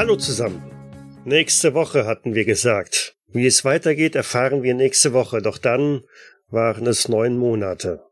Hallo zusammen. Nächste Woche hatten wir gesagt. Wie es weitergeht, erfahren wir nächste Woche, doch dann waren es neun Monate.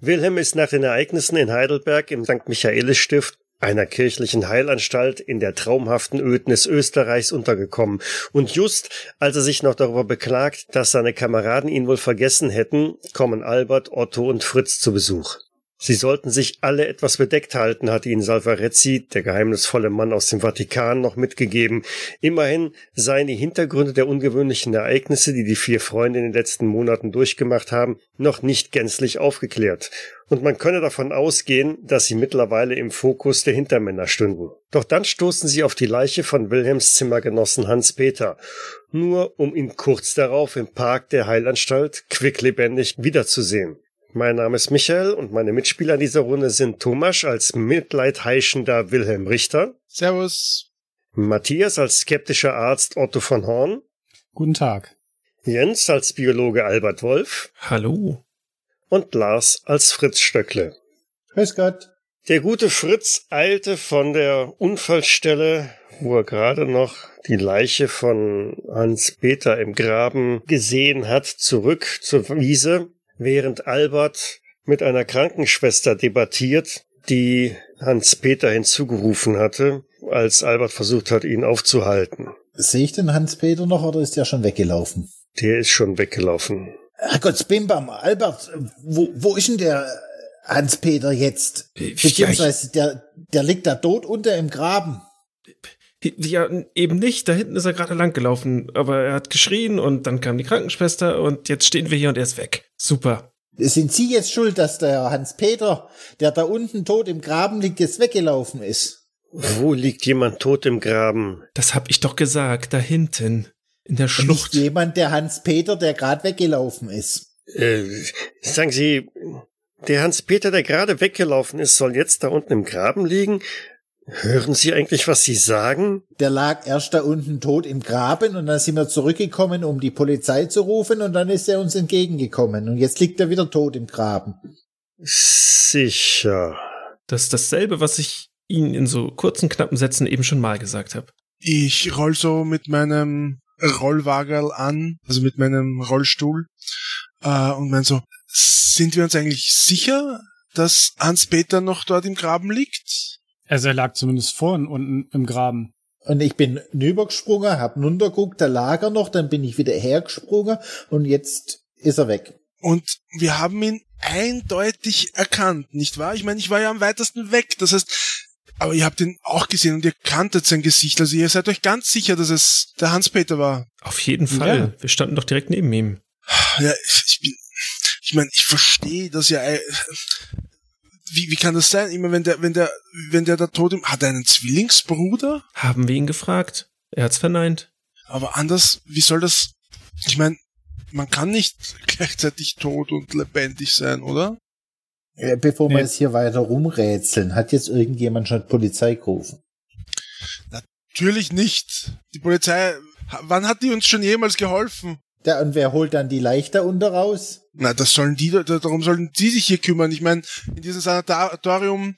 Wilhelm ist nach den Ereignissen in Heidelberg im St. Michaelisstift einer kirchlichen Heilanstalt in der traumhaften Ödnis Österreichs untergekommen. Und just als er sich noch darüber beklagt, dass seine Kameraden ihn wohl vergessen hätten, kommen Albert, Otto und Fritz zu Besuch. Sie sollten sich alle etwas bedeckt halten, hatte ihnen Salvarezzi, der geheimnisvolle Mann aus dem Vatikan, noch mitgegeben. Immerhin seien die Hintergründe der ungewöhnlichen Ereignisse, die die vier Freunde in den letzten Monaten durchgemacht haben, noch nicht gänzlich aufgeklärt. Und man könne davon ausgehen, dass sie mittlerweile im Fokus der Hintermänner stünden. Doch dann stoßen sie auf die Leiche von Wilhelms Zimmergenossen Hans Peter, nur um ihn kurz darauf im Park der Heilanstalt quicklebendig wiederzusehen. Mein Name ist Michael und meine Mitspieler in dieser Runde sind Thomas als mitleidheischender Wilhelm Richter. Servus. Matthias als skeptischer Arzt Otto von Horn. Guten Tag. Jens als Biologe Albert Wolf. Hallo. Und Lars als Fritz Stöckle. Grüß Gott. Der gute Fritz eilte von der Unfallstelle, wo er gerade noch die Leiche von Hans Peter im Graben gesehen hat, zurück zur Wiese während Albert mit einer Krankenschwester debattiert, die Hans-Peter hinzugerufen hatte, als Albert versucht hat, ihn aufzuhalten. Sehe ich den Hans-Peter noch oder ist der schon weggelaufen? Der ist schon weggelaufen. Herrgott, Bimbam, Albert, wo, wo ist denn der Hans-Peter jetzt? Beziehungsweise der, der liegt da tot unter im Graben. Ja, eben nicht. Da hinten ist er gerade lang gelaufen. Aber er hat geschrien und dann kam die Krankenschwester und jetzt stehen wir hier und er ist weg. Super. Sind Sie jetzt schuld, dass der Hans-Peter, der da unten tot im Graben liegt, jetzt weggelaufen ist? Wo liegt jemand tot im Graben? Das hab ich doch gesagt, da hinten. In der Schlucht. Nicht jemand, der Hans-Peter, der gerade weggelaufen ist. Äh, sagen Sie, der Hans-Peter, der gerade weggelaufen ist, soll jetzt da unten im Graben liegen? Hören Sie eigentlich, was Sie sagen? Der lag erst da unten tot im Graben und dann sind wir zurückgekommen, um die Polizei zu rufen und dann ist er uns entgegengekommen und jetzt liegt er wieder tot im Graben. Sicher. Das ist dasselbe, was ich Ihnen in so kurzen, knappen Sätzen eben schon mal gesagt habe. Ich roll so mit meinem Rollwagel an, also mit meinem Rollstuhl, äh, und mein so, sind wir uns eigentlich sicher, dass Hans-Peter noch dort im Graben liegt? Also er lag zumindest vorn unten im Graben. Und ich bin rübergesprungen, hab runtergeguckt, da lag er noch, dann bin ich wieder hergesprungen und jetzt ist er weg. Und wir haben ihn eindeutig erkannt, nicht wahr? Ich meine, ich war ja am weitesten weg, das heißt, aber ihr habt ihn auch gesehen und ihr kanntet sein Gesicht, also ihr seid euch ganz sicher, dass es der Hans-Peter war. Auf jeden Fall. Ja. Wir standen doch direkt neben ihm. Ja, ich bin, ich meine, ich verstehe das ja, äh, wie, wie kann das sein? Immer wenn der, wenn der, wenn der da tot ist, hat er einen Zwillingsbruder? Haben wir ihn gefragt. Er hat's verneint. Aber anders, wie soll das? Ich meine, man kann nicht gleichzeitig tot und lebendig sein, oder? Bevor nee. wir jetzt hier weiter rumrätseln, hat jetzt irgendjemand schon die Polizei gerufen? Natürlich nicht. Die Polizei, wann hat die uns schon jemals geholfen? Ja, und wer holt dann die Leichter unter raus? Na, das sollen die, darum sollen die sich hier kümmern. Ich meine, in diesem Sanatorium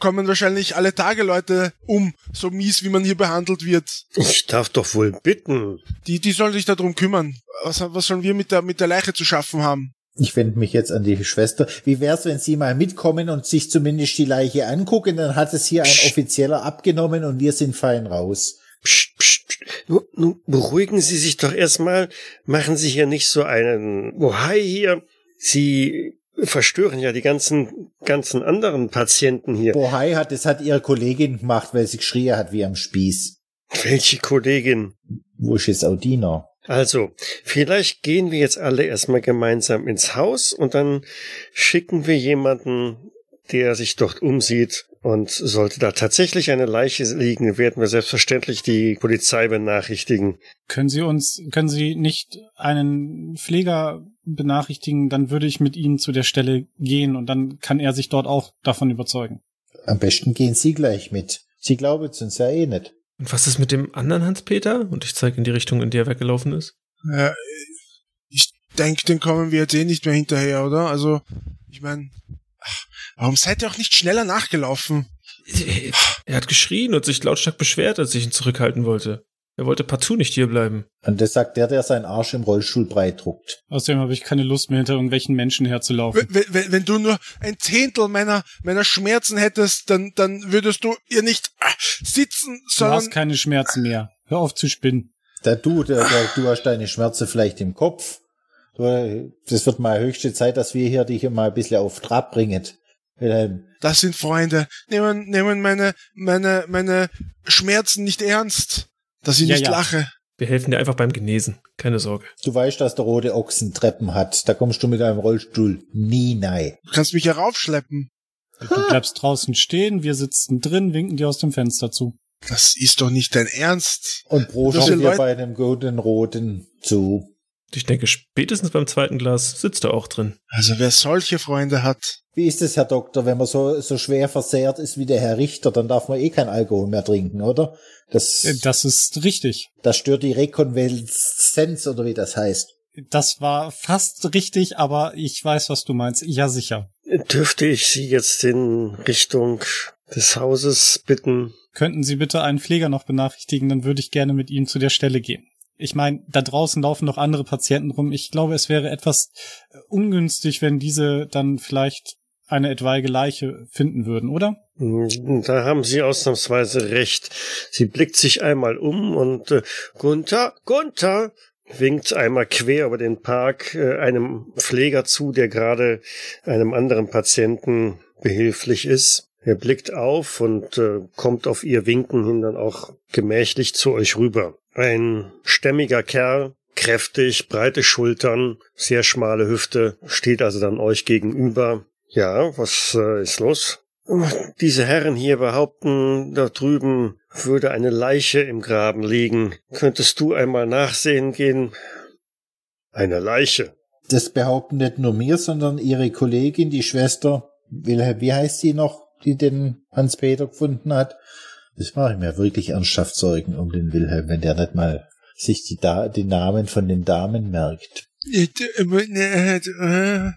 kommen wahrscheinlich alle Tage Leute um, so mies, wie man hier behandelt wird. Ich darf doch wohl bitten. Die, die sollen sich darum kümmern. Was, was sollen wir mit der, mit der Leiche zu schaffen haben? Ich wende mich jetzt an die Schwester. Wie wär's, wenn Sie mal mitkommen und sich zumindest die Leiche angucken? Dann hat es hier ein Offizieller abgenommen und wir sind fein raus. Psst, psst. Nun, nun beruhigen Sie sich doch erstmal. Machen Sie hier nicht so einen Ohai hier. Sie verstören ja die ganzen, ganzen anderen Patienten hier. Bohai hat, das hat ihre Kollegin gemacht, weil sie geschrien hat wie am Spieß. Welche Kollegin? Wo ist jetzt Audina? Also, vielleicht gehen wir jetzt alle erstmal gemeinsam ins Haus und dann schicken wir jemanden, der sich dort umsieht Und sollte da tatsächlich eine Leiche liegen, werden wir selbstverständlich die Polizei benachrichtigen. Können Sie uns, können Sie nicht einen Pfleger benachrichtigen, dann würde ich mit Ihnen zu der Stelle gehen und dann kann er sich dort auch davon überzeugen. Am besten gehen Sie gleich mit. Sie glauben es uns ja eh nicht. Und was ist mit dem anderen Hans-Peter? Und ich zeige in die Richtung, in die er weggelaufen ist. Äh, ich denke, den kommen wir jetzt eh nicht mehr hinterher, oder? Also, ich meine, warum seid ihr auch nicht schneller nachgelaufen? Er hat geschrien und sich lautstark beschwert, als ich ihn zurückhalten wollte. Er wollte partout nicht hierbleiben. Und das sagt der, der seinen Arsch im Rollstuhl breit druckt. Außerdem habe ich keine Lust mehr, hinter irgendwelchen Menschen herzulaufen. Wenn, wenn, wenn du nur ein Zehntel meiner, meiner Schmerzen hättest, dann, dann würdest du ihr nicht äh, sitzen, Du sondern... hast keine Schmerzen mehr. Hör auf zu spinnen. Der du, der, der, du hast deine Schmerzen vielleicht im Kopf. Du, das wird mal höchste Zeit, dass wir hier dich mal ein bisschen auf Trab bringen. Wilhelm, Das sind Freunde. Nehmen, nehmen meine, meine, meine Schmerzen nicht ernst, dass ich Ja, nicht ja. lache. Wir helfen dir einfach beim Genesen. Keine Sorge. du weißt, dass der rote Ochsen Treppen hat. Da kommst du mit deinem Rollstuhl nie nein. Du kannst mich heraufschleppen. Du bleibst draußen stehen, wir sitzen drin, winken dir aus dem Fenster zu. Das ist doch nicht dein Ernst. Und Pro dir Leute- bei einem guten Roten zu. Ich denke, spätestens beim zweiten Glas sitzt er auch drin. Also wer solche Freunde hat, Wie ist es, Herr Doktor, wenn man so, so schwer versehrt ist wie der Herr Richter, dann darf man eh kein Alkohol mehr trinken, oder? Das, Äh, Das ist richtig. das stört die Rekonvaleszenz, oder wie das heißt. Das war fast richtig, aber ich weiß, was du meinst. Ja, sicher. Dürfte ich Sie jetzt in Richtung des Hauses bitten? Könnten Sie bitte einen Pfleger noch benachrichtigen, dann würde ich gerne mit Ihnen zu der Stelle gehen. Ich meine, da draußen laufen noch andere Patienten rum. Ich glaube, es wäre etwas äh, ungünstig, wenn diese dann vielleicht eine etwaige Leiche finden würden, oder? Hm, Da haben Sie ausnahmsweise recht. Sie blickt sich einmal um und äh, Gunther, Gunther, winkt einmal quer über den Park äh, einem Pfleger zu, der gerade einem anderen Patienten behilflich ist. Er blickt auf und äh, kommt auf ihr Winken hin dann auch gemächlich zu euch rüber. Ein stämmiger Kerl, kräftig, breite Schultern, sehr schmale Hüfte, steht also dann euch gegenüber. Ja, was äh, ist los? Diese Herren hier behaupten, da drüben würde eine Leiche im Graben liegen. Könntest du einmal nachsehen gehen? Eine Leiche. Das behaupten nicht nur mir, sondern ihre Kollegin, die Schwester, wie heißt sie noch, die den Hans-Peter gefunden hat? Das mache ich mir wirklich ernsthaft Sorgen um den Wilhelm, wenn der nicht mal sich die, da die Namen von den Damen merkt. äh, äh, äh,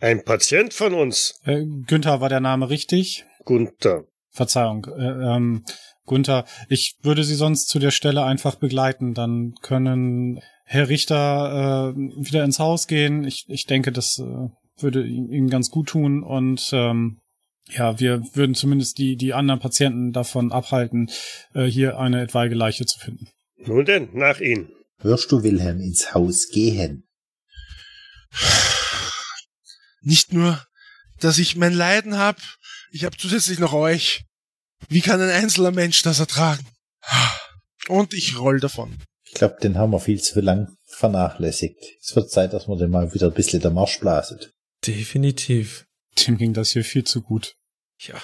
Ein Patient von uns. Äh, Günther war der Name richtig. Gunther. Verzeihung. Äh, ähm, Gunther, ich würde Sie sonst zu der Stelle einfach begleiten. Dann können Herr Richter äh, wieder ins Haus gehen. Ich, ich denke, das äh, würde ihm ihm ganz gut tun. Und ähm, ja, wir würden zumindest die, die anderen Patienten davon abhalten, äh, hier eine etwaige Leiche zu finden. Nun denn, nach Ihnen. Wirst du Wilhelm ins Haus gehen? nicht nur, dass ich mein Leiden hab, ich hab zusätzlich noch euch. Wie kann ein einzelner Mensch das ertragen? Und ich roll davon. Ich glaube, den haben wir viel zu lang vernachlässigt. Es wird Zeit, dass wir den mal wieder ein bisschen der Marsch blaset. Definitiv. Dem ging das hier viel zu gut. Ja.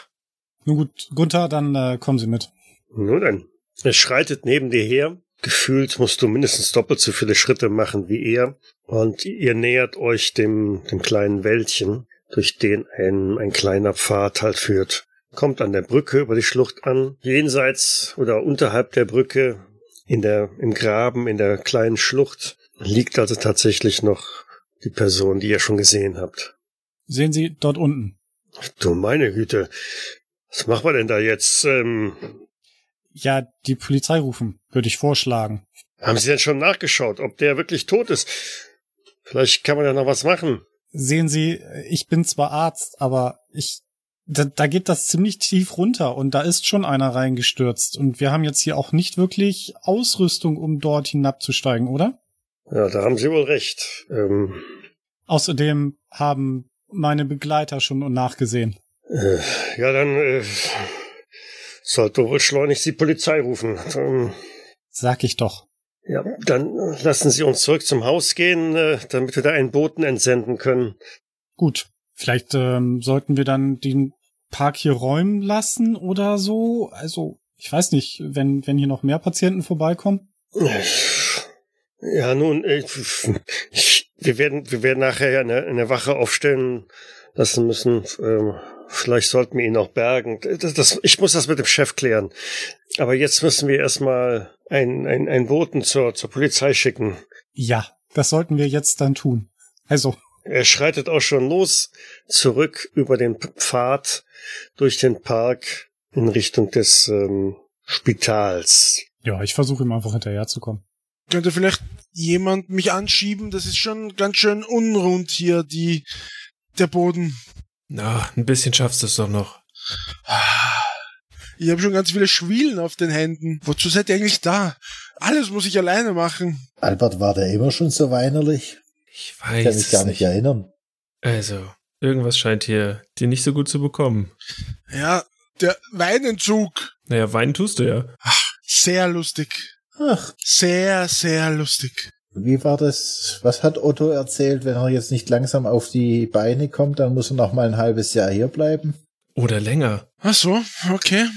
Nun gut, Gunther, dann äh, kommen Sie mit. Nun denn. Er schreitet neben dir her. Gefühlt musst du mindestens doppelt so viele Schritte machen wie er. Und ihr nähert euch dem, dem kleinen Wäldchen, durch den ein, ein kleiner Pfad halt führt. Kommt an der Brücke über die Schlucht an. Jenseits oder unterhalb der Brücke, in der, im Graben, in der kleinen Schlucht, liegt also tatsächlich noch die Person, die ihr schon gesehen habt. Sehen Sie dort unten. Du meine Güte. Was machen wir denn da jetzt? Ähm, Ja, die Polizei rufen, würde ich vorschlagen. Haben Sie denn schon nachgeschaut, ob der wirklich tot ist? Vielleicht kann man ja noch was machen. Sehen Sie, ich bin zwar Arzt, aber ich, da, da geht das ziemlich tief runter und da ist schon einer reingestürzt und wir haben jetzt hier auch nicht wirklich Ausrüstung, um dort hinabzusteigen, oder? Ja, da haben Sie wohl recht. Ähm, Außerdem haben meine Begleiter schon nachgesehen. äh, ja, dann äh, sollte wohl schleunigst die Polizei rufen. Ähm, Sag ich doch. ja, dann lassen Sie uns zurück zum Haus gehen, äh, damit wir da einen Boten entsenden können. Gut. Vielleicht ähm, sollten wir dann den Park hier räumen lassen oder so? Also, ich weiß nicht, wenn, wenn hier noch mehr Patienten vorbeikommen. Ja, nun, ich, ich, wir werden, wir werden nachher eine, eine Wache aufstellen lassen müssen. Ähm, vielleicht sollten wir ihn auch bergen. Das, das, ich muss das mit dem Chef klären. Aber jetzt müssen wir erstmal einen, einen, einen Boten zur, zur Polizei schicken. Ja, das sollten wir jetzt dann tun. Also. Er schreitet auch schon los, zurück über den Pfad durch den Park in Richtung des ähm, Spitals. Ja, ich versuche ihm einfach hinterherzukommen. Könnte vielleicht jemand mich anschieben? Das ist schon ganz schön unrund hier, die, der Boden. Na, ein bisschen schaffst du es doch noch. Ich habe schon ganz viele Schwielen auf den Händen. Wozu seid ihr eigentlich da? Alles muss ich alleine machen. Albert, war der immer schon so weinerlich? Ich Ich weiß kann mich gar es nicht erinnern. Also, irgendwas scheint hier dir nicht so gut zu bekommen. Ja, der Weinentzug. Naja, weinen tust du ja. Sehr lustig. Ach, Sehr, sehr lustig. wie war das? Was hat Otto erzählt? Wenn er jetzt nicht langsam auf die Beine kommt, dann muss er noch mal ein halbes Jahr hier bleiben. Oder länger. Ach so, okay.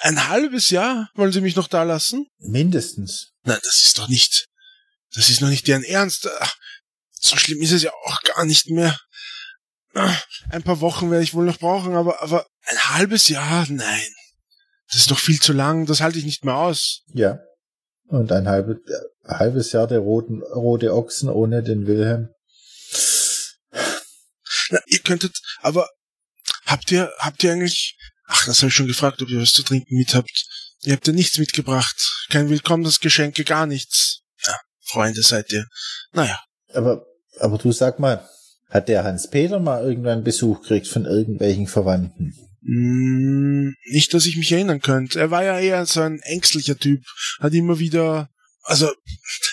Ein halbes Jahr wollen Sie mich noch da lassen? Mindestens. Nein, das ist doch nicht. Das ist noch nicht deren Ernst. Ach, so schlimm ist es ja auch gar nicht mehr. Ein paar Wochen werde ich wohl noch brauchen, aber, aber ein halbes Jahr? Nein. Das ist doch viel zu lang. Das halte ich nicht mehr aus. Ja. Und ein halbe, halbes Jahr der roten, rote Ochsen ohne den Wilhelm. Na, ihr könntet, aber habt ihr, habt ihr eigentlich, ach, das habe ich schon gefragt, ob ihr was zu trinken mit habt. Ihr habt ja nichts mitgebracht. Kein willkommenes Geschenke, gar nichts. Ja, Freunde seid ihr. Naja, Aber, aber du sag mal, hat der Hans-Peter mal irgendwann Besuch gekriegt von irgendwelchen Verwandten? Mm, nicht, dass ich mich erinnern könnte. Er war ja eher so ein ängstlicher Typ. Hat immer wieder, also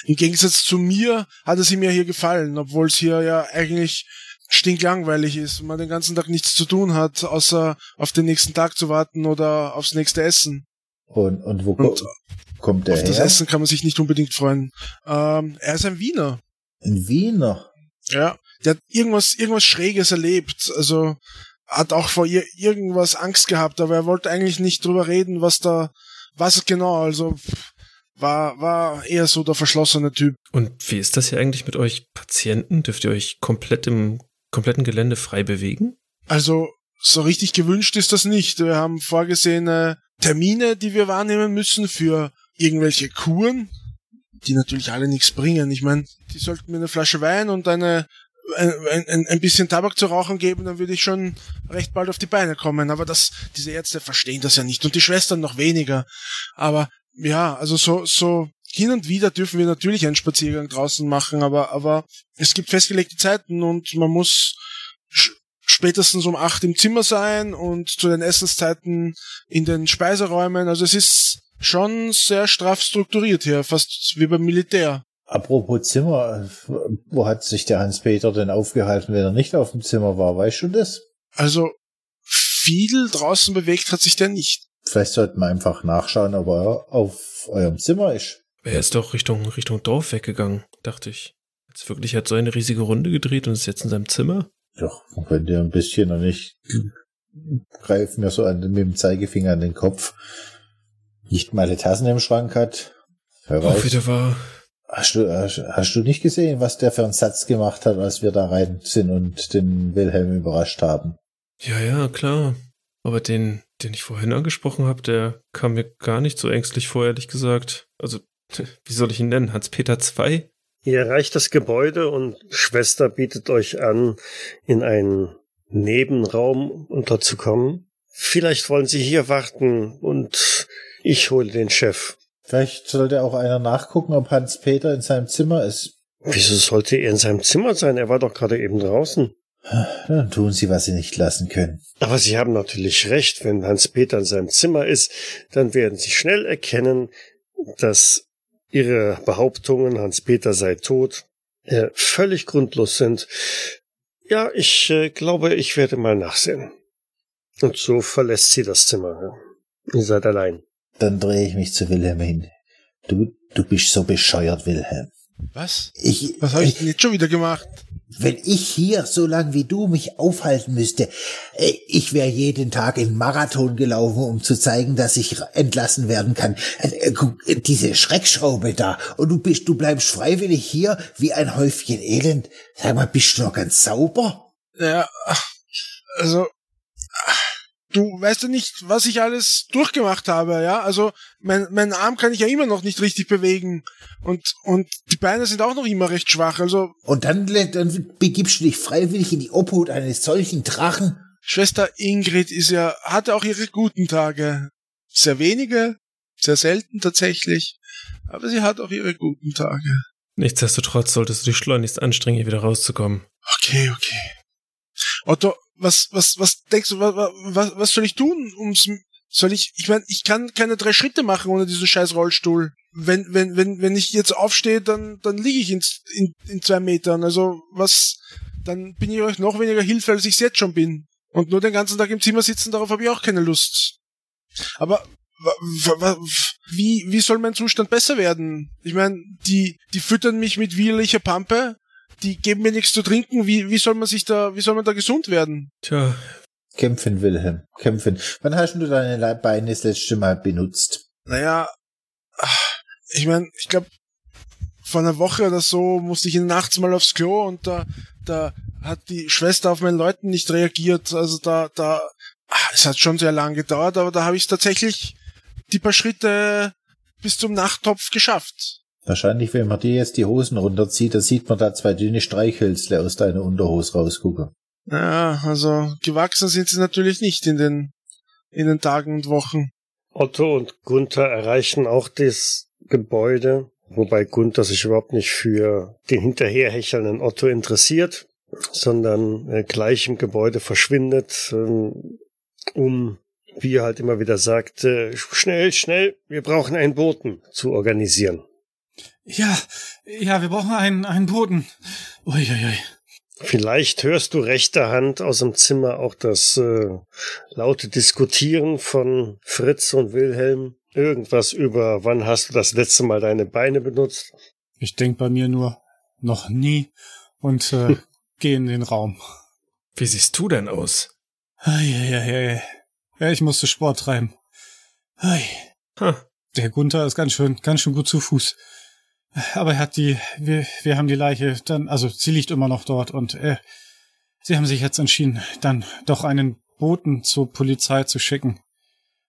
im Gegensatz zu mir hat es ihm ja hier gefallen, obwohl es hier ja eigentlich stinklangweilig ist und man den ganzen Tag nichts zu tun hat, außer auf den nächsten Tag zu warten oder aufs nächste Essen. Und, und wo Und ko kommt der auf das her? Essen kann man sich nicht unbedingt freuen. Ähm, er ist ein Wiener. Ein Wiener. Ja, der hat irgendwas, irgendwas Schräges erlebt. Also hat auch vor ihr irgendwas Angst gehabt, aber er wollte eigentlich nicht drüber reden, was da, was genau. Also war, war eher so der verschlossene Typ. Und wie ist das hier eigentlich mit euch Patienten? Dürft ihr euch komplett im kompletten Gelände frei bewegen? Also so richtig gewünscht ist das nicht. Wir haben vorgesehene Termine, die wir wahrnehmen müssen für irgendwelche Kuren, die natürlich alle nichts bringen. Ich meine, die sollten mir eine Flasche Wein und eine ein, ein, ein bisschen Tabak zu rauchen geben, dann würde ich schon recht bald auf die Beine kommen. Aber das, diese Ärzte verstehen das ja nicht und die Schwestern noch weniger. Aber ja, also so, so hin und wieder dürfen wir natürlich einen Spaziergang draußen machen, aber, aber es gibt festgelegte Zeiten und man muss spätestens um acht im Zimmer sein und zu den Essenszeiten in den Speiseräumen. Also es ist schon sehr straff strukturiert hier, fast wie beim Militär. Apropos Zimmer, wo hat sich der Hans-Peter denn aufgehalten, wenn er nicht auf dem Zimmer war? Weißt du das? Also viel draußen bewegt hat sich der nicht. Vielleicht sollten wir einfach nachschauen, ob er auf eurem Zimmer ist. Er ist doch Richtung, Richtung Dorf weggegangen, dachte ich. Jetzt wirklich hat so eine riesige Runde gedreht und ist jetzt in seinem Zimmer. Doch, man könnte ja ein bisschen und ich greife mir so an, mit dem Zeigefinger an den Kopf. Nicht mal die Tassen im Schrank hat. Wer Auch weiß. wieder wahr. Hast du, hast, du nicht gesehen, was der für einen Satz gemacht hat, als wir da rein sind und den Wilhelm überrascht haben? Ja, ja, klar. Aber den, den ich vorhin angesprochen habe, der kam mir gar nicht so ängstlich vor, ehrlich gesagt. Also, wie soll ich ihn nennen? Hans-Peter 2? Ihr erreicht das Gebäude und Schwester bietet euch an, in einen Nebenraum unterzukommen. Vielleicht wollen Sie hier warten und ich hole den Chef. Vielleicht sollte auch einer nachgucken, ob Hans-Peter in seinem Zimmer ist. Wieso sollte er in seinem Zimmer sein? Er war doch gerade eben draußen. Dann tun sie, was sie nicht lassen können. Aber Sie haben natürlich recht, wenn Hans-Peter in seinem Zimmer ist, dann werden Sie schnell erkennen, dass Ihre Behauptungen, Hans-Peter sei tot, äh, völlig grundlos sind. Ja, ich äh, glaube, ich werde mal nachsehen. Und so verlässt sie das Zimmer. Ja. Ihr seid allein. Dann drehe ich mich zu Wilhelm hin. Du, du bist so bescheuert, Wilhelm. Was? Ich, Was habe ich denn jetzt schon wieder gemacht? wenn ich hier so lang wie du mich aufhalten müsste, äh, ich wäre jeden Tag in Marathon gelaufen, um zu zeigen, dass ich entlassen werden kann. Äh, äh, diese Schreckschraube da. Und du bist, du bleibst freiwillig hier wie ein Häufchen Elend. Sag mal, bist du noch ganz sauber? Ja, also du weißt ja nicht, was ich alles durchgemacht habe, ja. Also mein, mein Arm kann ich ja immer noch nicht richtig bewegen und und die Beine sind auch noch immer recht schwach. Also und dann, dann begibst du dich freiwillig in die Obhut eines solchen Drachen. Schwester Ingrid ist ja hatte auch ihre guten Tage, sehr wenige, sehr selten tatsächlich, aber sie hat auch ihre guten Tage. Nichtsdestotrotz solltest du dich schleunigst anstrengen, hier wieder rauszukommen. Okay, okay. Otto, was, was, was denkst du, was, was, was soll ich tun, ums, soll ich, ich meine, ich kann keine drei Schritte machen ohne diesen scheiß Rollstuhl. Wenn, wenn, wenn, wenn ich jetzt aufstehe, dann, dann liege ich in, in, in zwei Metern. Also, was, dann bin ich euch noch weniger Hilfe, als ich jetzt schon bin. Und nur den ganzen Tag im Zimmer sitzen, darauf habe ich auch keine Lust. Aber wie, wie soll mein Zustand besser werden? Ich meine, die, die füttern mich mit widerlicher Pampe die geben mir nichts zu trinken. Wie, wie soll man sich da, wie soll man da gesund werden? Tja. Kämpfen, Wilhelm, kämpfen. Wann hast du deine Beine das letzte Mal benutzt? Naja, ich meine, ich glaube, vor einer Woche oder so musste ich nachts mal aufs Klo und da, da hat die Schwester auf meinen Leuten nicht reagiert. Also da, da, es hat schon sehr lang gedauert, aber da habe ich tatsächlich die paar Schritte bis zum Nachttopf geschafft. Wahrscheinlich, wenn man dir jetzt die Hosen runterzieht, dann sieht man da zwei dünne Streichhölzle aus deiner Unterhose rausgucken. Ja, also gewachsen sind sie natürlich nicht in den, in den Tagen und Wochen. Otto und Gunther erreichen auch das Gebäude, wobei Gunther sich überhaupt nicht für den hinterherhechelnden Otto interessiert, sondern äh, gleich im Gebäude verschwindet, ähm, um, wie er halt immer wieder sagt, schnell, schnell, wir brauchen einen Boten zu organisieren. Ja, ja, wir brauchen einen, einen Boden. Uiuiui. Vielleicht hörst du rechter Hand aus dem Zimmer auch das äh, laute Diskutieren von Fritz und Wilhelm. Irgendwas über, wann hast du das letzte Mal deine Beine benutzt? Ich denk bei mir nur, noch nie und äh, geh in den Raum. Wie siehst du denn aus? Eieiei. Ja, ich musste Sport treiben. Ei. Huh. Der Gunther ist ganz schön, ganz schön gut zu Fuß. Aber er hat die, wir, wir haben die Leiche dann, also sie liegt immer noch dort und äh, sie haben sich jetzt entschieden, dann doch einen Boten zur Polizei zu schicken.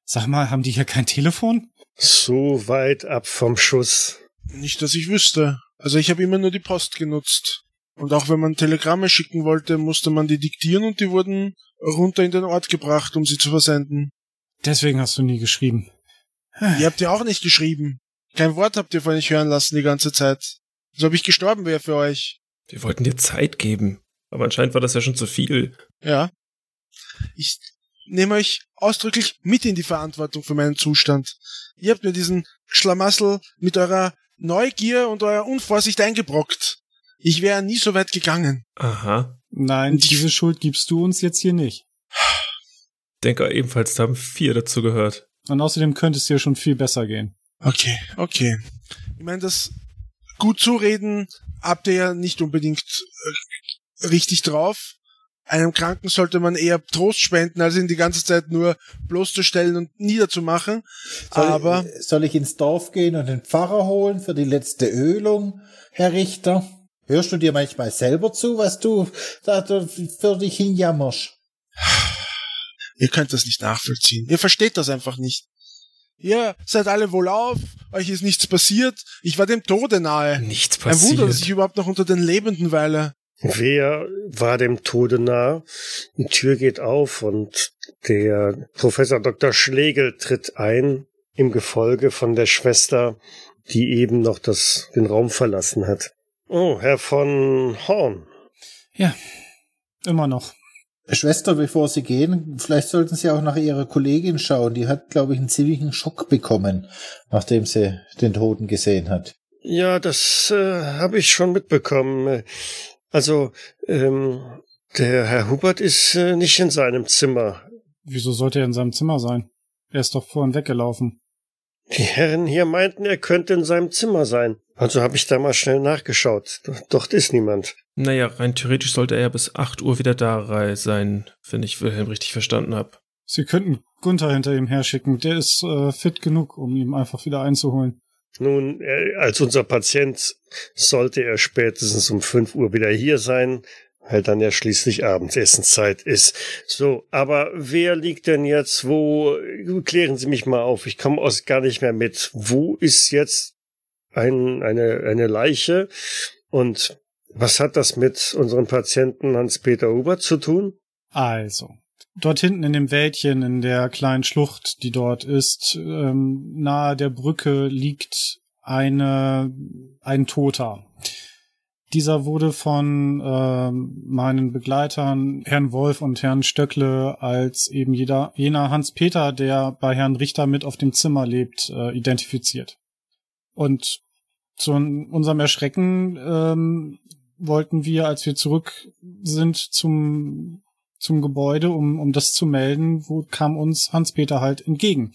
Sag mal, haben die hier kein Telefon? So weit ab vom Schuss. Nicht, dass ich wüsste. Also ich habe immer nur die Post genutzt. Und auch wenn man Telegramme schicken wollte, musste man die diktieren und die wurden runter in den Ort gebracht, um sie zu versenden. Deswegen hast du nie geschrieben. Ihr habt ja auch nicht geschrieben. Kein Wort habt ihr von euch hören lassen die ganze Zeit. So ob ich gestorben wäre für euch. Wir wollten dir Zeit geben. Aber anscheinend war das ja schon zu viel. Ja. Ich nehme euch ausdrücklich mit in die Verantwortung für meinen Zustand. Ihr habt mir diesen Schlamassel mit eurer Neugier und eurer Unvorsicht eingebrockt. Ich wäre nie so weit gegangen. Aha. Nein, diese Schuld gibst du uns jetzt hier nicht. Denke ebenfalls, da haben vier dazu gehört. Und außerdem könnte es dir schon viel besser gehen. Okay, okay. Ich meine, das gut zureden habt ihr ja nicht unbedingt äh, richtig drauf. Einem Kranken sollte man eher Trost spenden, als ihn die ganze Zeit nur bloßzustellen und niederzumachen. Soll, Aber soll ich ins Dorf gehen und den Pfarrer holen für die letzte Ölung, Herr Richter? Hörst du dir manchmal selber zu, was du da für dich hinjammerst? Ihr könnt das nicht nachvollziehen. Ihr versteht das einfach nicht. Ihr seid alle wohl auf, euch ist nichts passiert. Ich war dem Tode nahe. Nichts passiert. Ein Wunder, dass ich überhaupt noch unter den Lebenden weile. Wer war dem Tode nah? Die Tür geht auf und der Professor Dr. Schlegel tritt ein im Gefolge von der Schwester, die eben noch das, den Raum verlassen hat. Oh, Herr von Horn. Ja, immer noch. Schwester, bevor Sie gehen, vielleicht sollten Sie auch nach Ihrer Kollegin schauen. Die hat, glaube ich, einen ziemlichen Schock bekommen, nachdem sie den Toten gesehen hat. Ja, das äh, habe ich schon mitbekommen. Also, ähm, der Herr Hubert ist äh, nicht in seinem Zimmer. Wieso sollte er in seinem Zimmer sein? Er ist doch vorhin weggelaufen. Die Herren hier meinten, er könnte in seinem Zimmer sein. Also habe ich da mal schnell nachgeschaut. Dort ist niemand. Naja, rein theoretisch sollte er ja bis 8 Uhr wieder da sein, wenn ich Wilhelm richtig verstanden habe. Sie könnten Gunther hinter ihm herschicken. Der ist äh, fit genug, um ihn einfach wieder einzuholen. Nun, er, als unser Patient sollte er spätestens um 5 Uhr wieder hier sein, weil dann ja schließlich Abendessenszeit ist. So, aber wer liegt denn jetzt wo? Klären Sie mich mal auf. Ich komme aus gar nicht mehr mit. Wo ist jetzt ein, eine, eine Leiche? Und was hat das mit unserem Patienten Hans-Peter Huber zu tun? Also, dort hinten in dem Wäldchen, in der kleinen Schlucht, die dort ist, ähm, nahe der Brücke liegt eine, ein Toter. Dieser wurde von ähm, meinen Begleitern, Herrn Wolf und Herrn Stöckle, als eben jeder, jener Hans-Peter, der bei Herrn Richter mit auf dem Zimmer lebt, äh, identifiziert. Und zu unserem Erschrecken ähm, wollten wir, als wir zurück sind zum, zum Gebäude, um, um das zu melden, wo kam uns Hans-Peter halt entgegen.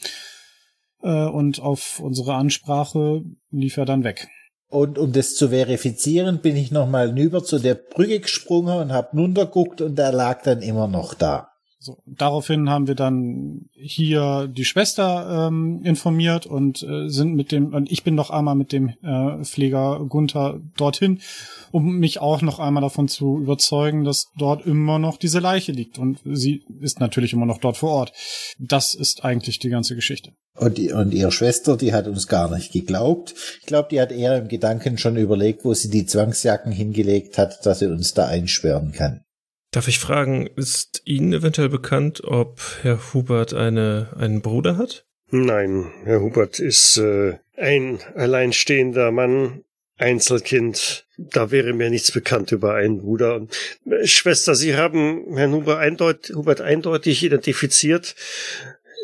Äh, und auf unsere Ansprache lief er dann weg. Und um das zu verifizieren, bin ich nochmal hinüber zu der Brücke gesprungen und habe runtergeguckt und er lag dann immer noch da. So, daraufhin haben wir dann hier die Schwester ähm, informiert und äh, sind mit dem, und ich bin noch einmal mit dem äh, Pfleger Gunther dorthin, um mich auch noch einmal davon zu überzeugen, dass dort immer noch diese Leiche liegt. Und sie ist natürlich immer noch dort vor Ort. Das ist eigentlich die ganze Geschichte. Und, und ihre Schwester, die hat uns gar nicht geglaubt. Ich glaube, die hat eher im Gedanken schon überlegt, wo sie die Zwangsjacken hingelegt hat, dass sie uns da einsperren kann. Darf ich fragen, ist Ihnen eventuell bekannt, ob Herr Hubert eine, einen Bruder hat? Nein, Herr Hubert ist äh, ein alleinstehender Mann, Einzelkind. Da wäre mir nichts bekannt über einen Bruder. Und, äh, Schwester, Sie haben Herrn Hubert, eindeut Hubert eindeutig identifiziert.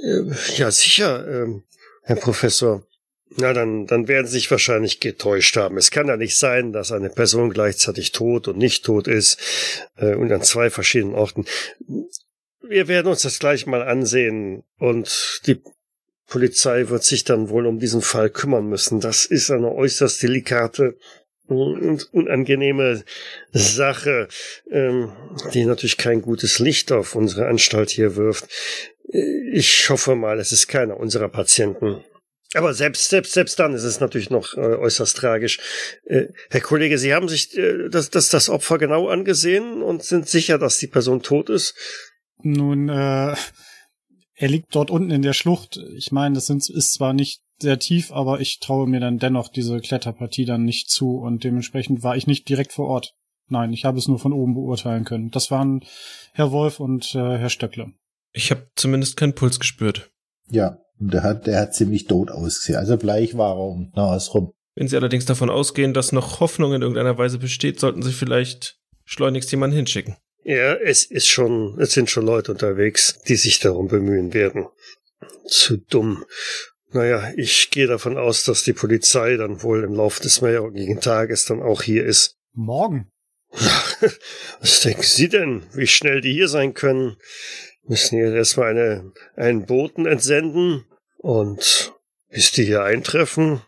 Äh, ja, sicher, äh, Herr Professor. Na, dann, dann werden Sie sich wahrscheinlich getäuscht haben. Es kann ja nicht sein, dass eine Person gleichzeitig tot und nicht tot ist äh, und an zwei verschiedenen Orten. Wir werden uns das gleich mal ansehen und die Polizei wird sich dann wohl um diesen Fall kümmern müssen. Das ist eine äußerst delikate und unangenehme Sache, ähm, die natürlich kein gutes Licht auf unsere Anstalt hier wirft. Ich hoffe mal, es ist keiner unserer Patienten. Aber selbst, selbst, selbst dann ist es natürlich noch äh, äußerst tragisch. Äh, Herr Kollege, Sie haben sich äh, das, das, das Opfer genau angesehen und sind sicher, dass die Person tot ist? Nun, äh, er liegt dort unten in der Schlucht. Ich meine, das sind, ist zwar nicht sehr tief, aber ich traue mir dann dennoch diese Kletterpartie dann nicht zu und dementsprechend war ich nicht direkt vor Ort. Nein, ich habe es nur von oben beurteilen können. Das waren Herr Wolf und äh, Herr Stöckle. Ich habe zumindest keinen Puls gespürt. Ja, und der hat, der hat ziemlich tot ausgesehen. Also bleich war er um Nas rum. Wenn Sie allerdings davon ausgehen, dass noch Hoffnung in irgendeiner Weise besteht, sollten Sie vielleicht schleunigst jemanden hinschicken. Ja, es ist schon, es sind schon Leute unterwegs, die sich darum bemühen werden. Zu dumm. Naja, ich gehe davon aus, dass die Polizei dann wohl im Laufe des mehrjährigen Tages dann auch hier ist. Morgen? Was denken Sie denn, wie schnell die hier sein können? Müssen hier erstmal eine, einen Boten entsenden und bis die hier eintreffen.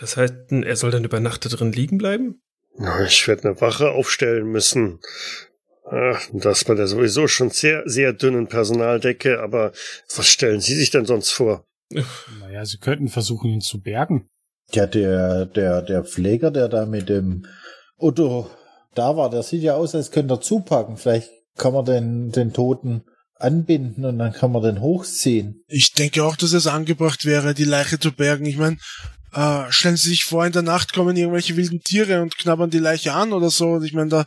Das heißt, er soll dann über Nacht da drin liegen bleiben? Na, ich werde eine Wache aufstellen müssen. Ach, das bei der sowieso schon sehr, sehr dünnen Personaldecke, aber was stellen Sie sich denn sonst vor? Naja, Sie könnten versuchen, ihn zu bergen. Ja, der, der, der Pfleger, der da mit dem Otto da war, der sieht ja aus, als könnte er zupacken. Vielleicht kann man den, den Toten anbinden und dann kann man den hochziehen. Ich denke auch, dass es angebracht wäre, die Leiche zu bergen. Ich meine, äh, stellen Sie sich vor, in der Nacht kommen irgendwelche wilden Tiere und knabbern die Leiche an oder so. Ich meine, da,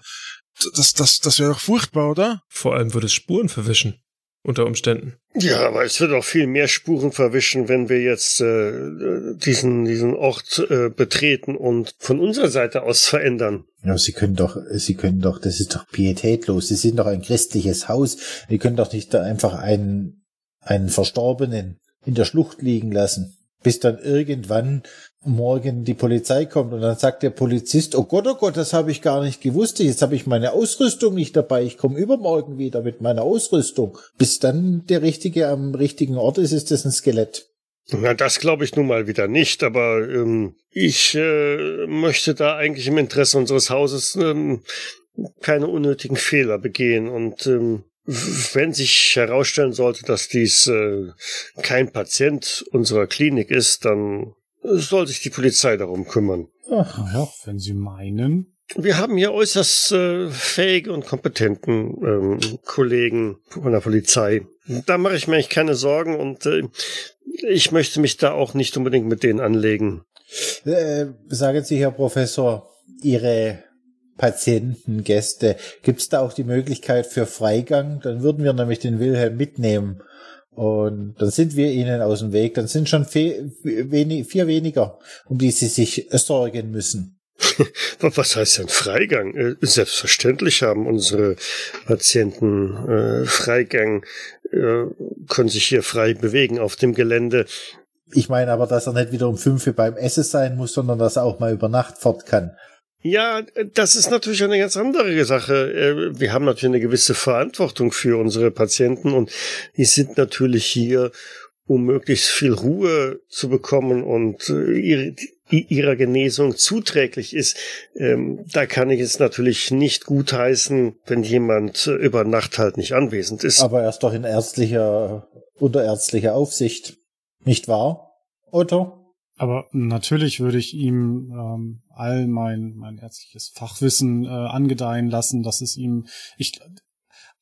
das, das, das wäre doch furchtbar, oder? Vor allem würde es Spuren verwischen. Unter Umständen. Ja, aber es wird auch viel mehr Spuren verwischen, wenn wir jetzt äh, diesen, diesen Ort äh, betreten und von unserer Seite aus verändern. Ja, Sie können doch, Sie können doch, das ist doch pietätlos. Sie sind doch ein christliches Haus. Sie können doch nicht da einfach einen, einen Verstorbenen in der Schlucht liegen lassen, bis dann irgendwann morgen die Polizei kommt und dann sagt der Polizist, oh Gott, oh Gott, das habe ich gar nicht gewusst, jetzt habe ich meine Ausrüstung nicht dabei, ich komme übermorgen wieder mit meiner Ausrüstung. Bis dann der Richtige am richtigen Ort ist, ist das ein Skelett. Na, das glaube ich nun mal wieder nicht, aber ähm, ich äh, möchte da eigentlich im Interesse unseres Hauses ähm, keine unnötigen Fehler begehen und ähm, wenn sich herausstellen sollte, dass dies äh, kein Patient unserer Klinik ist, dann soll sich die Polizei darum kümmern. Ach. Naja, wenn Sie meinen. Wir haben hier äußerst äh, fähige und kompetenten ähm, Kollegen von der Polizei. Da mache ich mir eigentlich keine Sorgen und äh, ich möchte mich da auch nicht unbedingt mit denen anlegen. Äh, sagen Sie, Herr Professor, Ihre Patienten, Gäste, gibt es da auch die Möglichkeit für Freigang? Dann würden wir nämlich den Wilhelm mitnehmen. Und dann sind wir ihnen aus dem Weg. Dann sind schon vier, vier weniger, um die sie sich sorgen müssen. Was heißt denn Freigang? Äh, selbstverständlich haben unsere Patienten äh, Freigang, äh, können sich hier frei bewegen auf dem Gelände. Ich meine aber, dass er nicht wieder um fünf Uhr beim Essen sein muss, sondern dass er auch mal über Nacht fort kann. Ja, das ist natürlich eine ganz andere Sache. Äh, wir haben natürlich eine gewisse Verantwortung für unsere Patienten und die sind natürlich hier, um möglichst viel Ruhe zu bekommen und äh, ihre, ihrer Genesung zuträglich ist. Ähm, da kann ich es natürlich nicht gutheißen, wenn jemand äh, über Nacht halt nicht anwesend ist. Aber er ist doch in ärztlicher, unter ärztlicher Aufsicht, nicht wahr, Otto? Aber natürlich würde ich ihm ähm, all mein, mein ärztliches Fachwissen äh, angedeihen lassen, dass es ihm, ich,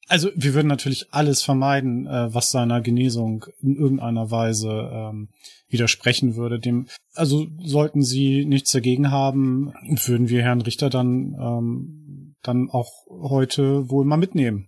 also wir würden natürlich alles vermeiden, äh, was seiner Genesung in irgendeiner Weise ähm, widersprechen würde. Dem, also sollten Sie nichts dagegen haben, würden wir Herrn Richter dann ähm, dann auch heute wohl mal mitnehmen.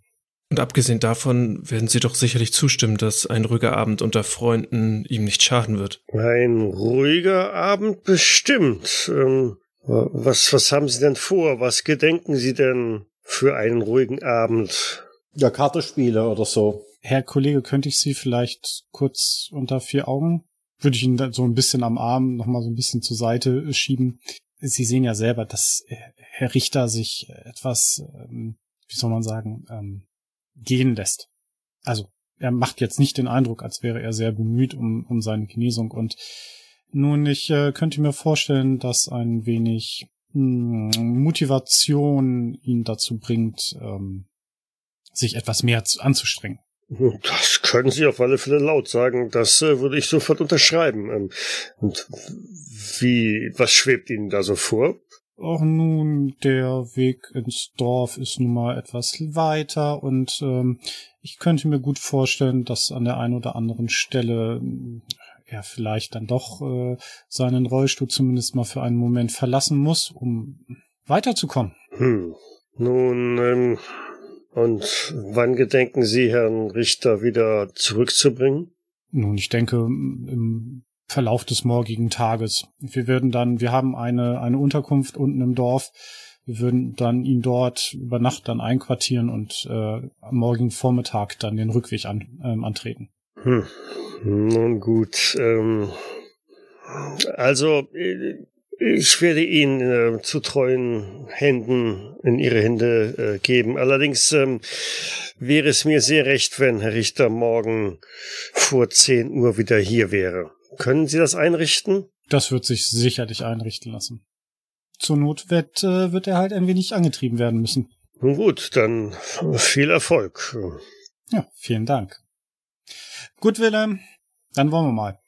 Und abgesehen davon werden Sie doch sicherlich zustimmen, dass ein ruhiger Abend unter Freunden ihm nicht schaden wird. Ein ruhiger Abend bestimmt. Ähm, was, was haben Sie denn vor? Was gedenken Sie denn für einen ruhigen Abend? Ja, Kartenspiele oder so. Herr Kollege, könnte ich Sie vielleicht kurz unter vier Augen? Würde ich ihn so ein bisschen am Arm nochmal so ein bisschen zur Seite schieben. Sie sehen ja selber, dass Herr Richter sich etwas, ähm, wie soll man sagen, ähm, gehen lässt. Also er macht jetzt nicht den Eindruck, als wäre er sehr bemüht um, um seine Genesung. Und nun, ich äh, könnte mir vorstellen, dass ein wenig mh, hm, Motivation ihn dazu bringt, ähm, sich etwas mehr zu, anzustrengen. Das können Sie auf alle Fälle laut sagen. Das äh, würde ich sofort unterschreiben. Ähm, und wie, was schwebt Ihnen da so vor? Auch nun, der Weg ins Dorf ist nun mal etwas weiter und ähm, ich könnte mir gut vorstellen, dass an der einen oder anderen Stelle äh, er vielleicht dann doch äh, seinen Rollstuhl zumindest mal für einen Moment verlassen muss, um weiterzukommen. Hm. Nun, ähm, und wann gedenken Sie, Herrn Richter, wieder zurückzubringen? Nun, ich denke, im Verlauf des morgigen Tages. Wir werden dann, wir haben eine, eine Unterkunft unten im Dorf. Wir würden dann ihn dort über Nacht dann einquartieren und äh, am morgigen Vormittag dann den Rückweg an, ähm, antreten. Hm. Nun gut. Ähm, also äh, ich werde ihn äh, zu treuen Händen in Ihre Hände äh, geben. Allerdings ähm, wäre es mir sehr recht, wenn Herr Richter morgen vor 10 Uhr wieder hier wäre. Können Sie das einrichten? Das wird sich sicherlich einrichten lassen. Zur Not wird, äh, wird er halt ein wenig angetrieben werden müssen. Nun gut, dann viel Erfolg. Ja, vielen Dank. Gut, Wilhelm, dann wollen wir mal.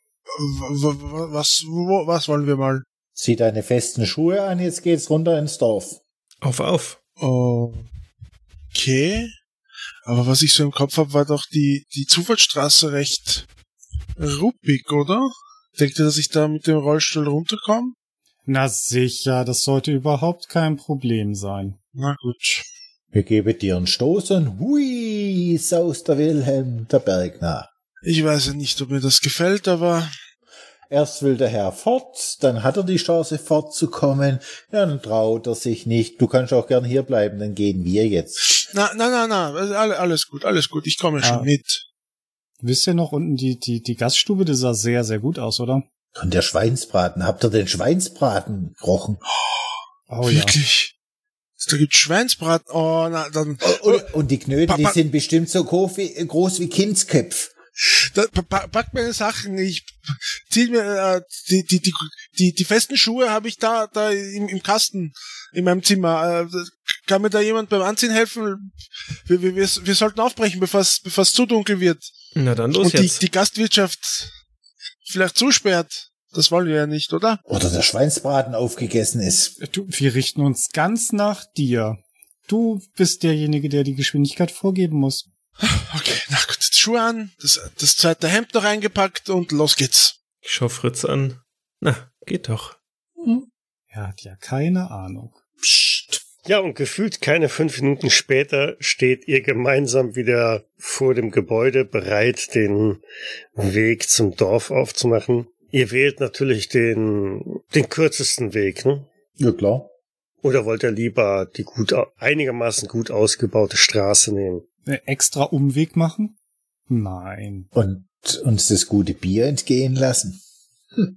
Was, was wollen wir mal? Zieh deine festen Schuhe an, jetzt geht's runter ins Dorf. Auf, auf. Okay. Aber was ich so im Kopf habe, war doch die, die Zufallsstraße recht ruppig, oder? Denkt ihr, dass ich da mit dem Rollstuhl runterkomme? Na sicher, das sollte überhaupt kein Problem sein. Na gut. Wir geben dir einen Stoß und hui, saust der Wilhelm der Berg nach. Ich weiß ja nicht, ob mir das gefällt, aber Erst will der Herr fort, dann hat er die Chance fortzukommen, ja, dann traut er sich nicht. Du kannst auch gern hier bleiben, dann gehen wir jetzt. Na, na, na, na, alles gut, alles gut, ich komme schon ah. mit. Wisst ihr noch unten die, die, die Gaststube, die sah sehr, sehr gut aus, oder? Und der Schweinsbraten, habt ihr den Schweinsbraten gerochen? Oh, Wirklich? Da gibt's Schweinsbraten, oh, na, dann. Und, und, und die Knödel, die sind bestimmt so groß wie, groß wie Kindsköpf. Da, pack meine Sachen, ich zieh mir, äh, die, die, die, die, die festen Schuhe habe ich da, da im, im Kasten in meinem Zimmer. Äh, kann mir da jemand beim Anziehen helfen? Wir, wir, wir, wir sollten aufbrechen, bevor es bevor es zu dunkel wird. Na dann los Und die, jetzt. die Gastwirtschaft vielleicht zusperrt. Das wollen wir ja nicht, oder? Oder der Schweinsbraten aufgegessen ist. Du, wir richten uns ganz nach dir. Du bist derjenige, der die Geschwindigkeit vorgeben muss. Okay, na gut, jetzt Schuhe an, das, das zweite Hemd noch eingepackt und los geht's. Ich schau Fritz an. Na, geht doch. Er hat ja keine Ahnung. Psst. Ja, und gefühlt keine fünf Minuten später steht ihr gemeinsam wieder vor dem Gebäude bereit, den Weg zum Dorf aufzumachen. Ihr wählt natürlich den, den kürzesten Weg, ne? Ja, klar. Oder wollt ihr lieber die gut, einigermaßen gut ausgebaute Straße nehmen? Äh, extra Umweg machen? Nein. Und uns das gute Bier entgehen lassen.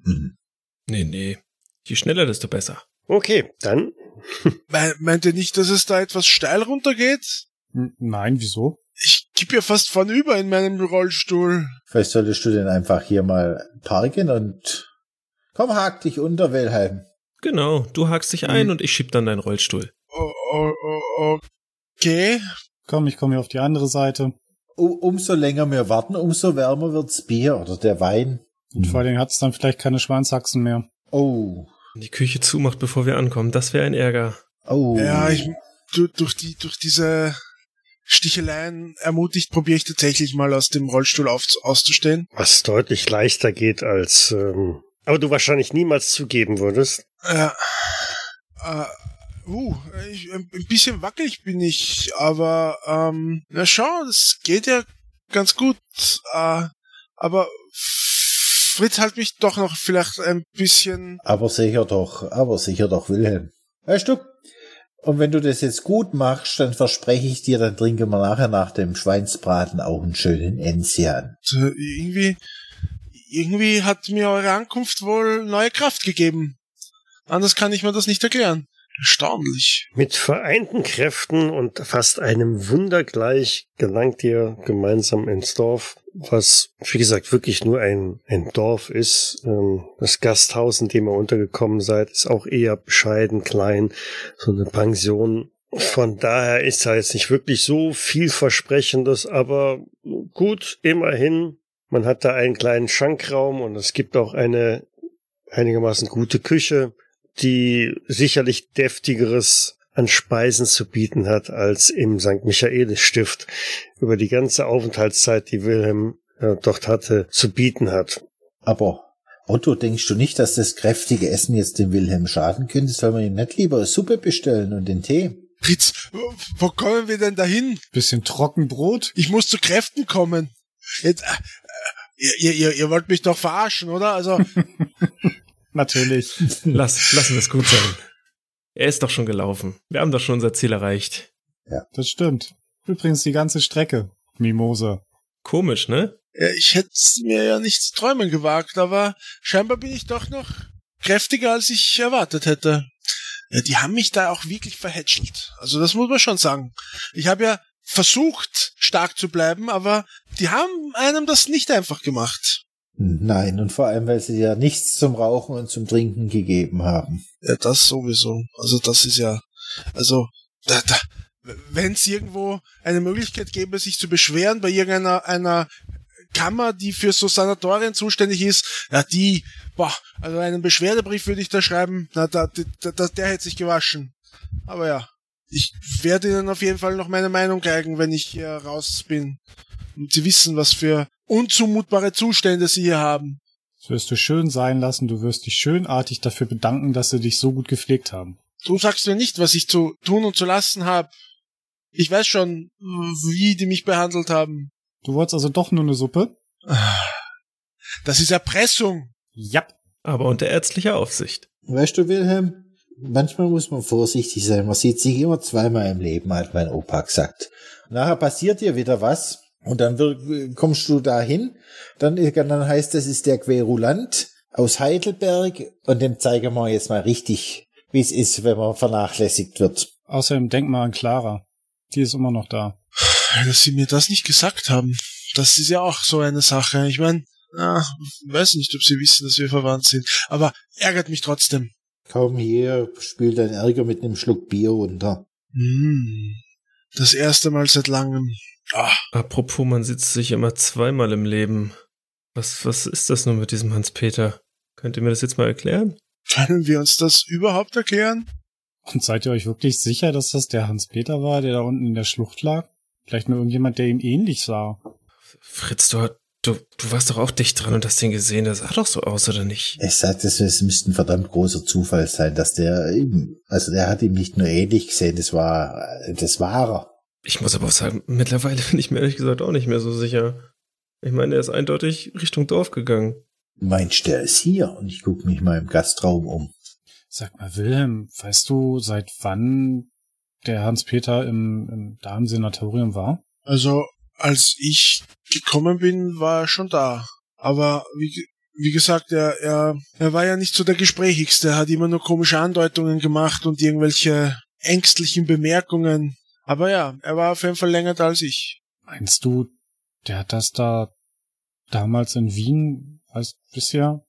Nee, nee. Je schneller, desto besser. Okay, dann Me- Meint ihr nicht, dass es da etwas steil runtergeht? N nein, wieso? Ich kipp ja fast vornüber in meinem Rollstuhl. Vielleicht solltest du denn einfach hier mal parken und komm, hak dich unter, Wilhelm. Genau, du hakst dich ein Mhm. und ich schieb dann deinen Rollstuhl. Oh, oh, oh, okay. Komm, ich komme hier auf die andere Seite. Umso länger wir warten, umso wärmer wird's Bier oder der Wein. Und vor allen Dingen hat es dann vielleicht keine Schweinshaxen mehr. Oh, Die Küche zumacht, bevor wir ankommen, das wäre ein Ärger. oh. Ja, ich, du, durch die, durch diese Sticheleien ermutigt, probiere ich tatsächlich mal aus dem Rollstuhl auf, auszustehen. was deutlich leichter geht als, ähm, aber du wahrscheinlich niemals zugeben würdest. Ja. Äh, uh, ich, ein ein bisschen wackelig bin ich, aber ähm, na schau, das geht ja ganz gut. Äh, aber Fritz halt mich doch noch vielleicht ein bisschen. Aber sicher doch, aber sicher doch, Wilhelm. Weißt du, und wenn du das jetzt gut machst, dann verspreche ich dir, dann trinken wir nachher nach dem Schweinsbraten auch einen schönen Enzian. Äh, irgendwie, irgendwie hat mir eure Ankunft wohl neue Kraft gegeben. Anders kann ich mir das nicht erklären. Erstaunlich. Mit vereinten Kräften und fast einem Wunder gleich gelangt ihr gemeinsam ins Dorf, was, wie gesagt, wirklich nur ein, ein Dorf ist. Ähm, Das Gasthaus, in dem ihr untergekommen seid, ist auch eher bescheiden, klein, so eine Pension. Von daher ist da jetzt nicht wirklich so vielversprechendes, aber gut, immerhin. Man hat da einen kleinen Schankraum und es gibt auch eine einigermaßen gute Küche die sicherlich deftigeres an Speisen zu bieten hat als im St. Michaelis Stift über die ganze Aufenthaltszeit, die Wilhelm äh, dort hatte, zu bieten hat. Aber Otto, denkst du nicht, dass das kräftige Essen jetzt dem Wilhelm schaden könnte? Soll man ihm nicht lieber Suppe bestellen und den Tee? Fritz, wo- wo kommen wir denn dahin? Bisschen Trockenbrot? Ich muss zu Kräften kommen. Jetzt, äh, äh, ihr, ihr, ihr wollt mich doch verarschen, oder? Also, Natürlich. Lass, lassen wir es gut sein. Er ist doch schon gelaufen. Wir haben doch schon unser Ziel erreicht. Das stimmt. Übrigens die ganze Strecke. Mimose. Komisch, ne? ja, ich hätte mir ja nicht zu träumen gewagt, aber scheinbar bin ich doch noch kräftiger, als ich erwartet hätte. Ja, die haben mich da auch wirklich verhätschelt. Also das muss man schon sagen. Ich habe ja versucht, stark zu bleiben, aber die haben einem das nicht einfach gemacht. Nein, und vor allem, weil sie dir nichts zum Rauchen und zum Trinken gegeben haben. Ja, das sowieso. Also das ist ja, also da, da, wenn es irgendwo eine Möglichkeit gäbe, sich zu beschweren bei irgendeiner einer Kammer, die für so Sanatorien zuständig ist, ja die, boah, also einen Beschwerdebrief würde ich da schreiben, na da, da, da der hätte sich gewaschen. Aber ja, ich werde ihnen auf jeden Fall noch meine Meinung geigen, wenn ich hier raus bin. Und sie wissen, was für unzumutbare Zustände sie hier haben. Das wirst du schön sein lassen. Du wirst dich schönartig dafür bedanken, dass sie dich so gut gepflegt haben. Du sagst mir nicht, was ich zu tun und zu lassen habe. Ich weiß schon, wie die mich behandelt haben. Du wolltest also doch nur eine Suppe? Das ist Erpressung. Ja. Aber unter ärztlicher Aufsicht. Weißt du, Wilhelm, manchmal muss man vorsichtig sein. Man sieht sich immer zweimal im Leben, hat mein Opa gesagt. Nachher passiert dir wieder was und dann wir- kommst du dahin. Dann, dann heißt es, ist der Querulant aus Heidelberg und dem zeigen wir jetzt mal richtig, wie es ist, wenn man vernachlässigt wird. Außerdem denk mal an Clara. Die ist immer noch da. Dass sie mir das nicht gesagt haben. Das ist ja auch so eine Sache. Ich meine, Ah, weiß nicht, ob sie wissen, dass wir verwandt sind. Aber ärgert mich trotzdem. Kaum hier spült dein Ärger mit einem Schluck Bier runter. Hm, das erste Mal seit langem. Ah, Apropos, man sitzt sich immer zweimal im Leben. Was, was ist das nun mit diesem Hans-Peter? Könnt ihr mir das jetzt mal erklären? können wir uns das überhaupt erklären? Und seid ihr euch wirklich sicher, dass das der Hans-Peter war, der da unten in der Schlucht lag? Vielleicht nur irgendjemand, der ihm ähnlich sah. Fritz, du, du, du warst doch auch dicht dran und hast den gesehen. Das sah doch so aus, oder nicht? Ich sagte, es, es müsste ein verdammt großer Zufall sein, dass der ihm, also der hat ihm nicht nur ähnlich gesehen, das war, das war er. Ich muss aber auch sagen, mittlerweile bin ich mir ehrlich gesagt auch nicht mehr so sicher. Ich meine, er ist eindeutig Richtung Dorf gegangen. Meinst der ist hier? Und ich gucke mich mal im Gastraum um. Sag mal, Wilhelm, weißt du, seit wann der Hans-Peter im, im Darmsenatorium war? Also, als ich gekommen bin, war er schon da. Aber wie, ge- wie gesagt, er, er, er war ja nicht so der Gesprächigste. Er hat immer nur komische Andeutungen gemacht und irgendwelche ängstlichen Bemerkungen. Aber ja, er war auf jeden Fall länger da als ich. Meinst du, der hat das da damals in Wien als bisher?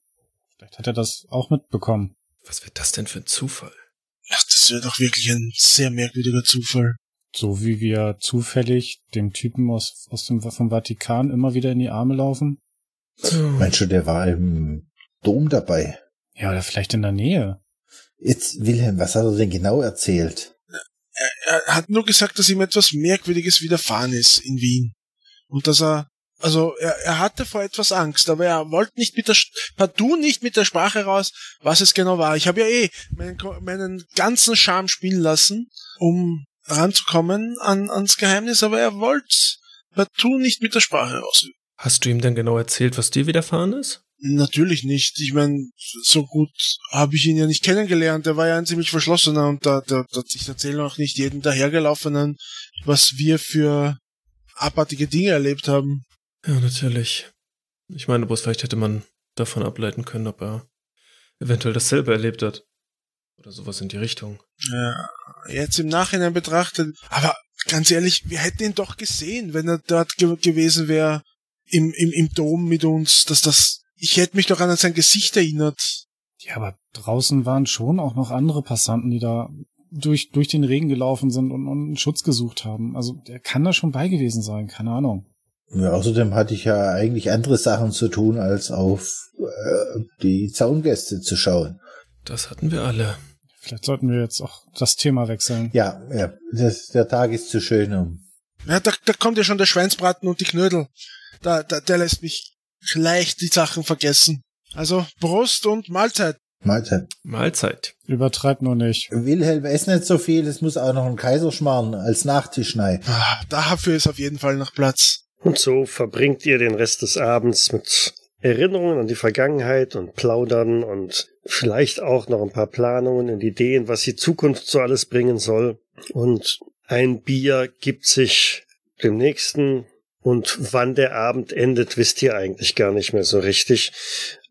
Vielleicht hat er das auch mitbekommen. Was wird das denn für ein Zufall? Ach, das wäre doch wirklich ein sehr merkwürdiger Zufall. So wie wir zufällig dem Typen aus, aus dem vom Vatikan immer wieder in die Arme laufen? Meinst du, der war im Dom dabei? Ja, oder vielleicht in der Nähe. Jetzt, Wilhelm, was hat er denn genau erzählt? Er hat nur gesagt, dass ihm etwas Merkwürdiges widerfahren ist in Wien. Und dass er, also er, er hatte vor etwas Angst, aber er wollte nicht mit der, partout nicht mit der Sprache raus, was es genau war. Ich habe ja eh meinen, meinen ganzen Charme spielen lassen, um ranzukommen an, ans Geheimnis, aber er wollte partout nicht mit der Sprache raus. Hast du ihm denn genau erzählt, was dir widerfahren ist? Natürlich nicht. Ich meine, so gut habe ich ihn ja nicht kennengelernt. Er war ja ein ziemlich verschlossener und da, da, da ich erzähle auch nicht jedem dahergelaufenen, was wir für abartige Dinge erlebt haben. Ja, natürlich. Ich meine, bloß vielleicht hätte man davon ableiten können, ob er eventuell dasselbe erlebt hat. Oder sowas in die Richtung. Ja, jetzt im Nachhinein betrachtet. Aber ganz ehrlich, wir hätten ihn doch gesehen, wenn er dort ge gewesen wäre im, im, im Dom mit uns, dass das. Ich hätte mich doch an sein Gesicht erinnert. Ja, aber draußen waren schon auch noch andere Passanten, die da durch, durch den Regen gelaufen sind und, und Schutz gesucht haben. Also der kann da schon bei gewesen sein, keine Ahnung. Ja, außerdem hatte ich ja eigentlich andere Sachen zu tun, als auf äh, die Zaungäste zu schauen. Das hatten wir alle. Vielleicht sollten wir jetzt auch das Thema wechseln. Ja, ja, das, der Tag ist zu schön, um Ja, da, da kommt ja schon der Schweinsbraten und die Knödel. Da, da, der lässt mich leicht die Sachen vergessen. Also Brust und Mahlzeit. Mahlzeit. Mahlzeit. Übertreib nur nicht. Wilhelm, ess nicht so viel, es muss auch noch ein Kaiserschmarrn als Nachtisch rein. Ah, Dafür ist auf jeden Fall noch Platz. Und so verbringt ihr den Rest des Abends mit Erinnerungen an die Vergangenheit und Plaudern und vielleicht auch noch ein paar Planungen und Ideen, was die Zukunft so alles bringen soll. Und ein Bier gibt sich dem nächsten. Und wann der Abend endet, wisst ihr eigentlich gar nicht mehr so richtig.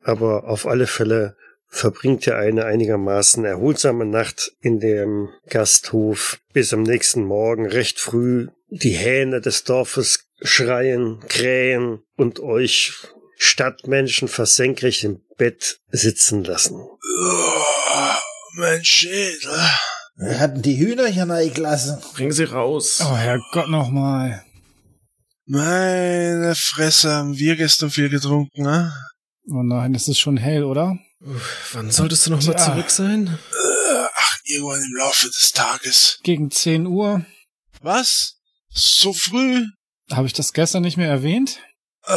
Aber auf alle Fälle verbringt ihr eine einigermaßen erholsame Nacht in dem Gasthof bis am nächsten Morgen recht früh die Hähne des Dorfes schreien, krähen und euch Stadtmenschen versenkrecht im Bett sitzen lassen. Oh, mein Schädel. Wir hatten die Hühner hier reingelassen. Bring sie raus. Oh Herrgott nochmal. Meine Fresse, haben wir gestern viel getrunken, ne? Oh nein, es ist schon hell, oder? Uff, wann solltest du noch mal Tja. zurück sein? Äh, Ach, irgendwann im Laufe des Tages. Gegen 10 Uhr. Was? So früh? Habe ich das gestern nicht mehr erwähnt? Äh,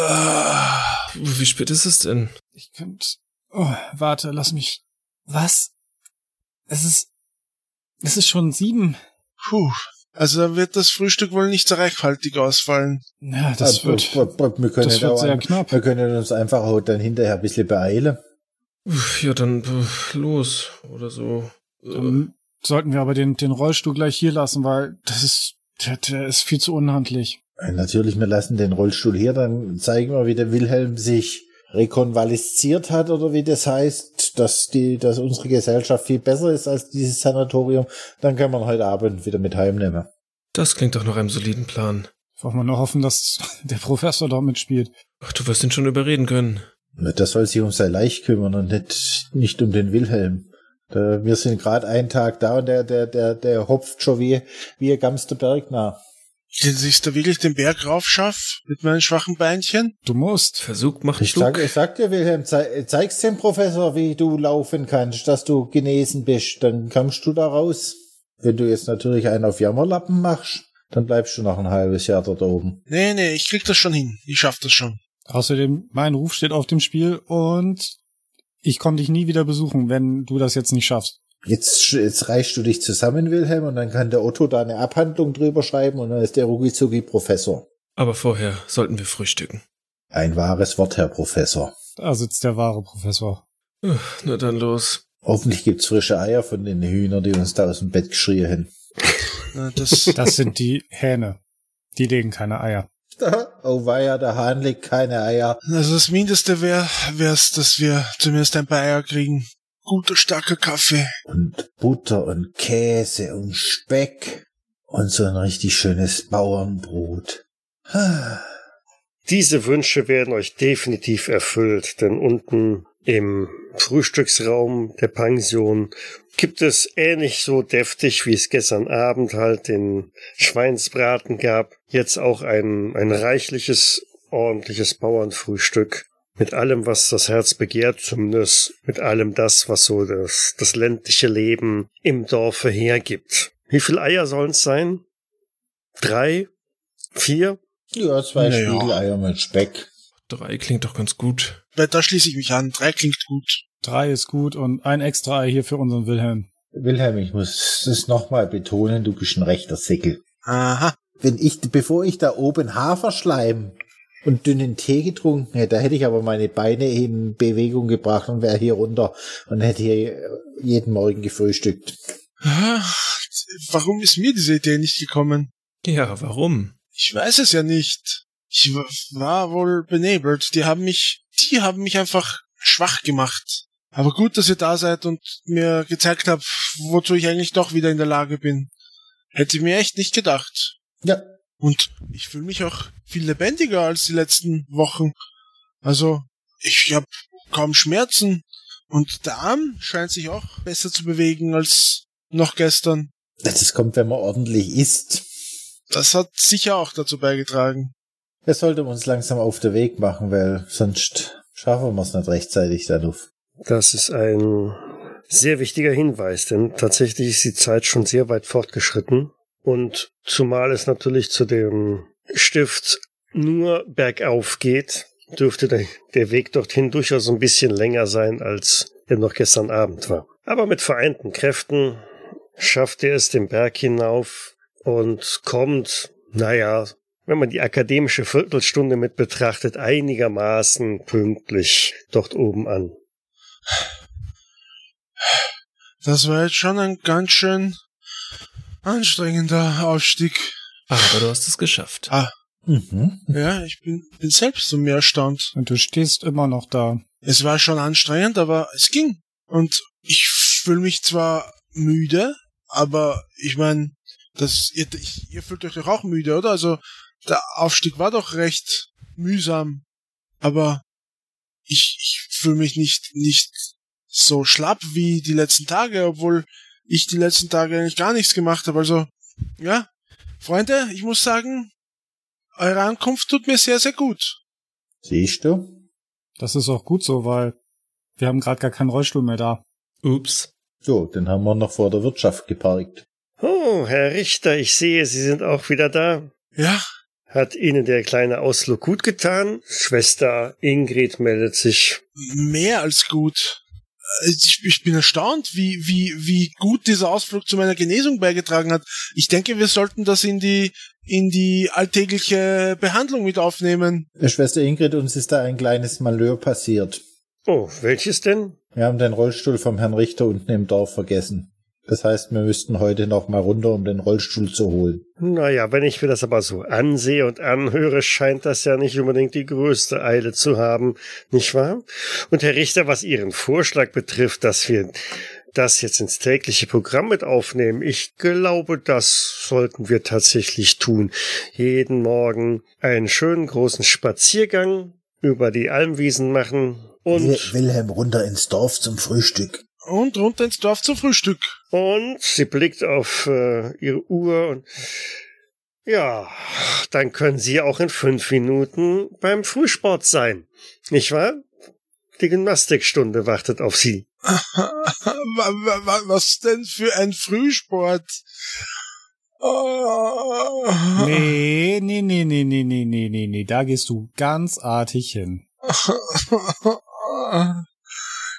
Wie spät ist es denn? Ich könnte. Oh, warte, lass mich. Was? Es ist. Es ist schon sieben. puh. Also dann wird das Frühstück wohl nicht so reichhaltig ausfallen. Ja, das Äh, wird. wir können, Das wird sehr ein- knapp. wir können uns einfach auch dann hinterher ein bisschen beeilen. Ja, dann los oder so. Äh, Dann sollten wir aber den, den Rollstuhl gleich hier lassen, weil das ist. Der, der ist viel zu unhandlich. Natürlich, wir lassen den Rollstuhl hier, dann zeigen wir, wie der Wilhelm sich rekonvalesziert hat oder wie das heißt, dass die, dass unsere Gesellschaft viel besser ist als dieses Sanatorium. Dann können wir heute Abend wieder mit heimnehmen. Das klingt doch nach einem soliden Plan. Wollen wir nur hoffen, dass der Professor dort mitspielt. Ach, du wirst ihn schon überreden können. Das soll sich um sein Leich kümmern und nicht, nicht um den Wilhelm. Da, wir sind gerade einen Tag da und der, der, der, der hopft schon wie, wie ein Gamster Berg nach. Dass ich da wirklich den Berg raufschaff mit meinen schwachen Beinchen? Du musst. Versuch macht Ich klug. sag, ich sag dir, Wilhelm, zei zeig's dem Professor, wie du laufen kannst, dass du genesen bist. Dann kommst du da raus. Wenn du jetzt natürlich einen auf Jammerlappen machst, dann bleibst du noch ein halbes Jahr dort oben. Nee, nee, ich krieg das schon hin. Ich schaff das schon. Außerdem, mein Ruf steht auf dem Spiel und ich komme dich nie wieder besuchen, wenn du das jetzt nicht schaffst. Jetzt, jetzt reichst du dich zusammen, Wilhelm, und dann kann der Otto da eine Abhandlung drüber schreiben und dann ist der Rugizugi Professor. Aber vorher sollten wir frühstücken. Ein wahres Wort, Herr Professor. Da sitzt der wahre Professor. Uff, Na dann los. Hoffentlich gibt's frische Eier von den Hühnern, die uns da aus dem Bett geschrien Na, Das, Das sind die Hähne. Die legen keine Eier. oh weia, der Hahn legt keine Eier. also das Mindeste wäre, wär's, dass wir zumindest ein paar Eier kriegen. Guter, starker Kaffee. Und Butter und Käse und Speck. Und so ein richtig schönes Bauernbrot. Diese Wünsche werden euch definitiv erfüllt, denn unten im Frühstücksraum der Pension gibt es ähnlich so deftig, wie es gestern Abend halt den Schweinsbraten gab, jetzt auch ein, ein reichliches, ordentliches Bauernfrühstück. Mit allem, was das Herz begehrt, zumindest mit allem das, was so das, das ländliche Leben im Dorfe hergibt. Wie viel Eier sollen es sein? Drei? Vier? Ja, zwei Naja. Spiegeleier mit Speck. Drei klingt doch ganz gut. Da schließe ich mich an. Drei klingt gut. Drei ist gut und ein extra Ei hier für unseren Wilhelm. Wilhelm, ich muss das nochmal betonen, du bist ein rechter Säckel. Aha. Wenn ich, bevor ich da oben Haferschleim und dünnen Tee getrunken hätte, da hätte ich aber meine Beine in Bewegung gebracht und wäre hier runter und hätte hier jeden Morgen gefrühstückt. Warum ist mir diese Idee nicht gekommen? Ja, warum? Ich weiß es ja nicht. Ich war wohl benebelt. Die haben mich, die haben mich einfach schwach gemacht. Aber gut, dass ihr da seid und mir gezeigt habt, wozu ich eigentlich doch wieder in der Lage bin. Hätte ich mir echt nicht gedacht. Ja, Und ich fühle mich auch viel lebendiger als die letzten Wochen. Also, ich habe kaum Schmerzen. Und der Arm scheint sich auch besser zu bewegen als noch gestern. das kommt, wenn man ordentlich isst. Das hat sicher auch dazu beigetragen. Wir sollten uns langsam auf den Weg machen, weil sonst schaffen wir es nicht rechtzeitig darauf. Das ist ein sehr wichtiger Hinweis, denn tatsächlich ist die Zeit schon sehr weit fortgeschritten. Und zumal es natürlich zu dem Stift nur bergauf geht, dürfte der, Weg dorthin durchaus ein bisschen länger sein, als er noch gestern Abend war. Aber mit vereinten Kräften schafft er es den Berg hinauf und kommt, naja, wenn man die akademische Viertelstunde mit betrachtet, einigermaßen pünktlich dort oben an. Das war jetzt schon ein ganz schön anstrengender Aufstieg. Aber du hast es geschafft. Ah, Mhm. ja, ich bin, bin selbst so mehr erstaunt. Und du stehst immer noch da. Es war schon anstrengend, aber es ging. Und ich fühle mich zwar müde, aber ich meine, das, ihr, ich, ihr fühlt euch doch auch müde, oder? Also der Aufstieg war doch recht mühsam. Aber ich, ich fühle mich nicht, nicht so schlapp wie die letzten Tage, obwohl ich die letzten Tage eigentlich gar nichts gemacht habe. Also, ja, Freunde, ich muss sagen, eure Ankunft tut mir sehr, sehr gut. Siehst du? Das ist auch gut so, weil wir haben gerade gar keinen Rollstuhl mehr da. Ups. So, den haben wir noch vor der Wirtschaft geparkt. Oh, Herr Richter, ich sehe, Sie sind auch wieder da. Ja, Hat Ihnen der kleine Ausflug gut getan? Schwester Ingrid meldet sich. mehr als gut. Äh, Ich, ich bin erstaunt, wie, wie, wie gut dieser Ausflug zu meiner Genesung beigetragen hat. Ich denke, wir sollten das in die, in die alltägliche Behandlung mit aufnehmen. Äh, Schwester Ingrid, uns ist da ein kleines Malheur passiert. Oh, welches denn? Wir haben den Rollstuhl vom Herrn Richter unten im Dorf vergessen. Das heißt, wir müssten heute noch mal runter, um den Rollstuhl zu holen. Naja, wenn ich mir das aber so ansehe und anhöre, scheint das ja nicht unbedingt die größte Eile zu haben, nicht wahr? Und Herr Richter, was Ihren Vorschlag betrifft, dass wir das jetzt ins tägliche Programm mit aufnehmen. Ich glaube, das sollten wir tatsächlich tun. Jeden Morgen einen schönen großen Spaziergang über die Almwiesen machen und Wilhelm runter ins Dorf zum Frühstück. Und runter ins Dorf zum Frühstück. Und sie blickt auf äh, ihre Uhr und ja, dann können sie auch in fünf Minuten beim Frühsport sein. Nicht wahr? Die Gymnastikstunde wartet auf sie. Was denn für ein Frühsport? Oh. Nee, nee, nee, nee, nee, nee, nee, nee, nee, da gehst du ganz artig hin.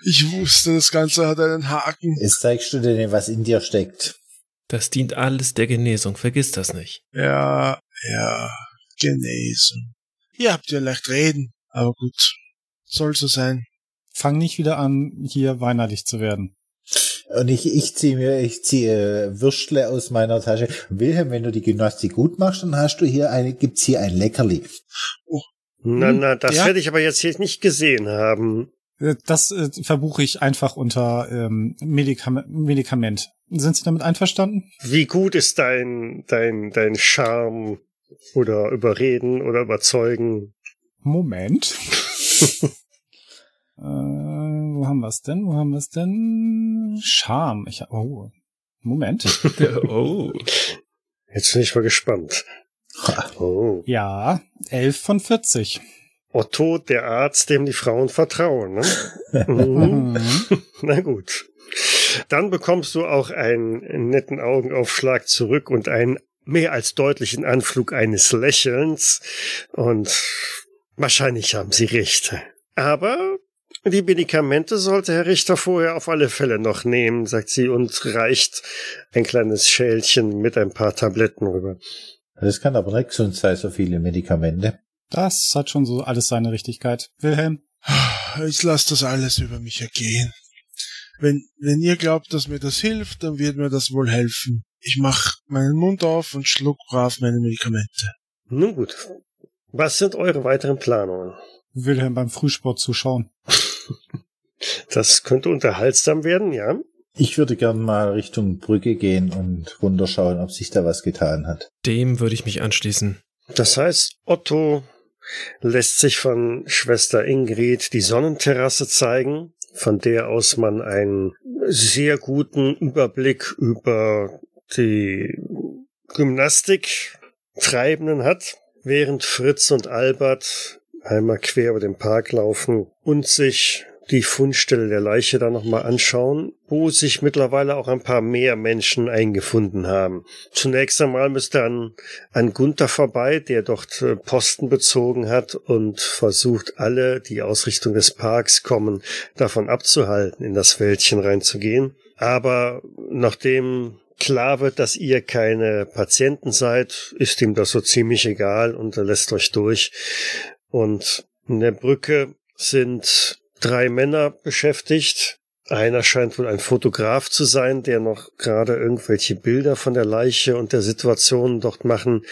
Ich wusste, das Ganze hat einen Haken. Jetzt zeigst du dir, was in dir steckt. Das dient alles der Genesung, vergiss das nicht. Ja, ja, genesen. Ihr habt ja leicht reden, aber gut, soll so sein. Fang nicht wieder an, hier weinerlich zu werden. Und ich, ich ziehe mir, ich ziehe Würstle aus meiner Tasche. Wilhelm, wenn du die Gymnastik gut machst, dann hast du hier eine, gibt's hier ein Leckerli. Na, na, das Ja. werde ich aber jetzt hier nicht gesehen haben. Äh, Das äh, verbuche ich einfach unter ähm, Medikam Medikament. Sind Sie damit einverstanden? Wie gut ist dein, dein, dein Charme oder überreden oder überzeugen? Moment. äh, wo haben wir's denn? Wo haben wir's denn? Charme. Ich, oh. Moment. oh. Jetzt bin ich mal gespannt. Oh. Ja, 11 von 40. Otto, der Arzt, dem die Frauen vertrauen. Ne? Mhm. Na gut. Dann bekommst du auch einen netten Augenaufschlag zurück und einen mehr als deutlichen Anflug eines Lächelns. Und wahrscheinlich haben sie recht. Aber die Medikamente sollte Herr Richter vorher auf alle Fälle noch nehmen, sagt sie und reicht ein kleines Schälchen mit ein paar Tabletten rüber. Das kann aber nicht gesund sein, so viele Medikamente. Das hat schon so alles seine Richtigkeit. Wilhelm, Ich lasse das alles über mich ergehen. Wenn, wenn ihr glaubt, dass mir das hilft, dann wird mir das wohl helfen. Ich mach meinen Mund auf und schluck brav meine Medikamente. Nun gut. Was sind eure weiteren Planungen? Wilhelm beim Frühsport zuschauen. Das könnte unterhaltsam werden, ja? Ich würde gern mal Richtung Brücke gehen und runterschauen, ob sich da was getan hat. Dem würde ich mich anschließen. Das heißt, Otto lässt sich von Schwester Ingrid die Sonnenterrasse zeigen, von der aus man einen sehr guten Überblick über die Gymnastik Treibenden hat, während Fritz und Albert einmal quer über den Park laufen und sich die Fundstelle der Leiche da nochmal anschauen, wo sich mittlerweile auch ein paar mehr Menschen eingefunden haben. Zunächst einmal müsste an, an Gunther vorbei, der dort äh, Posten bezogen hat und versucht, alle, die aus Richtung des Parks kommen, davon abzuhalten, in das Wäldchen reinzugehen. Aber nachdem klar wird, dass ihr keine Patienten seid, ist ihm das so ziemlich egal und er lässt euch durch. Und in der Brücke sind drei Männer beschäftigt. Einer scheint wohl ein Fotograf zu sein, der noch gerade irgendwelche Bilder von der Leiche und der Situation dort machen.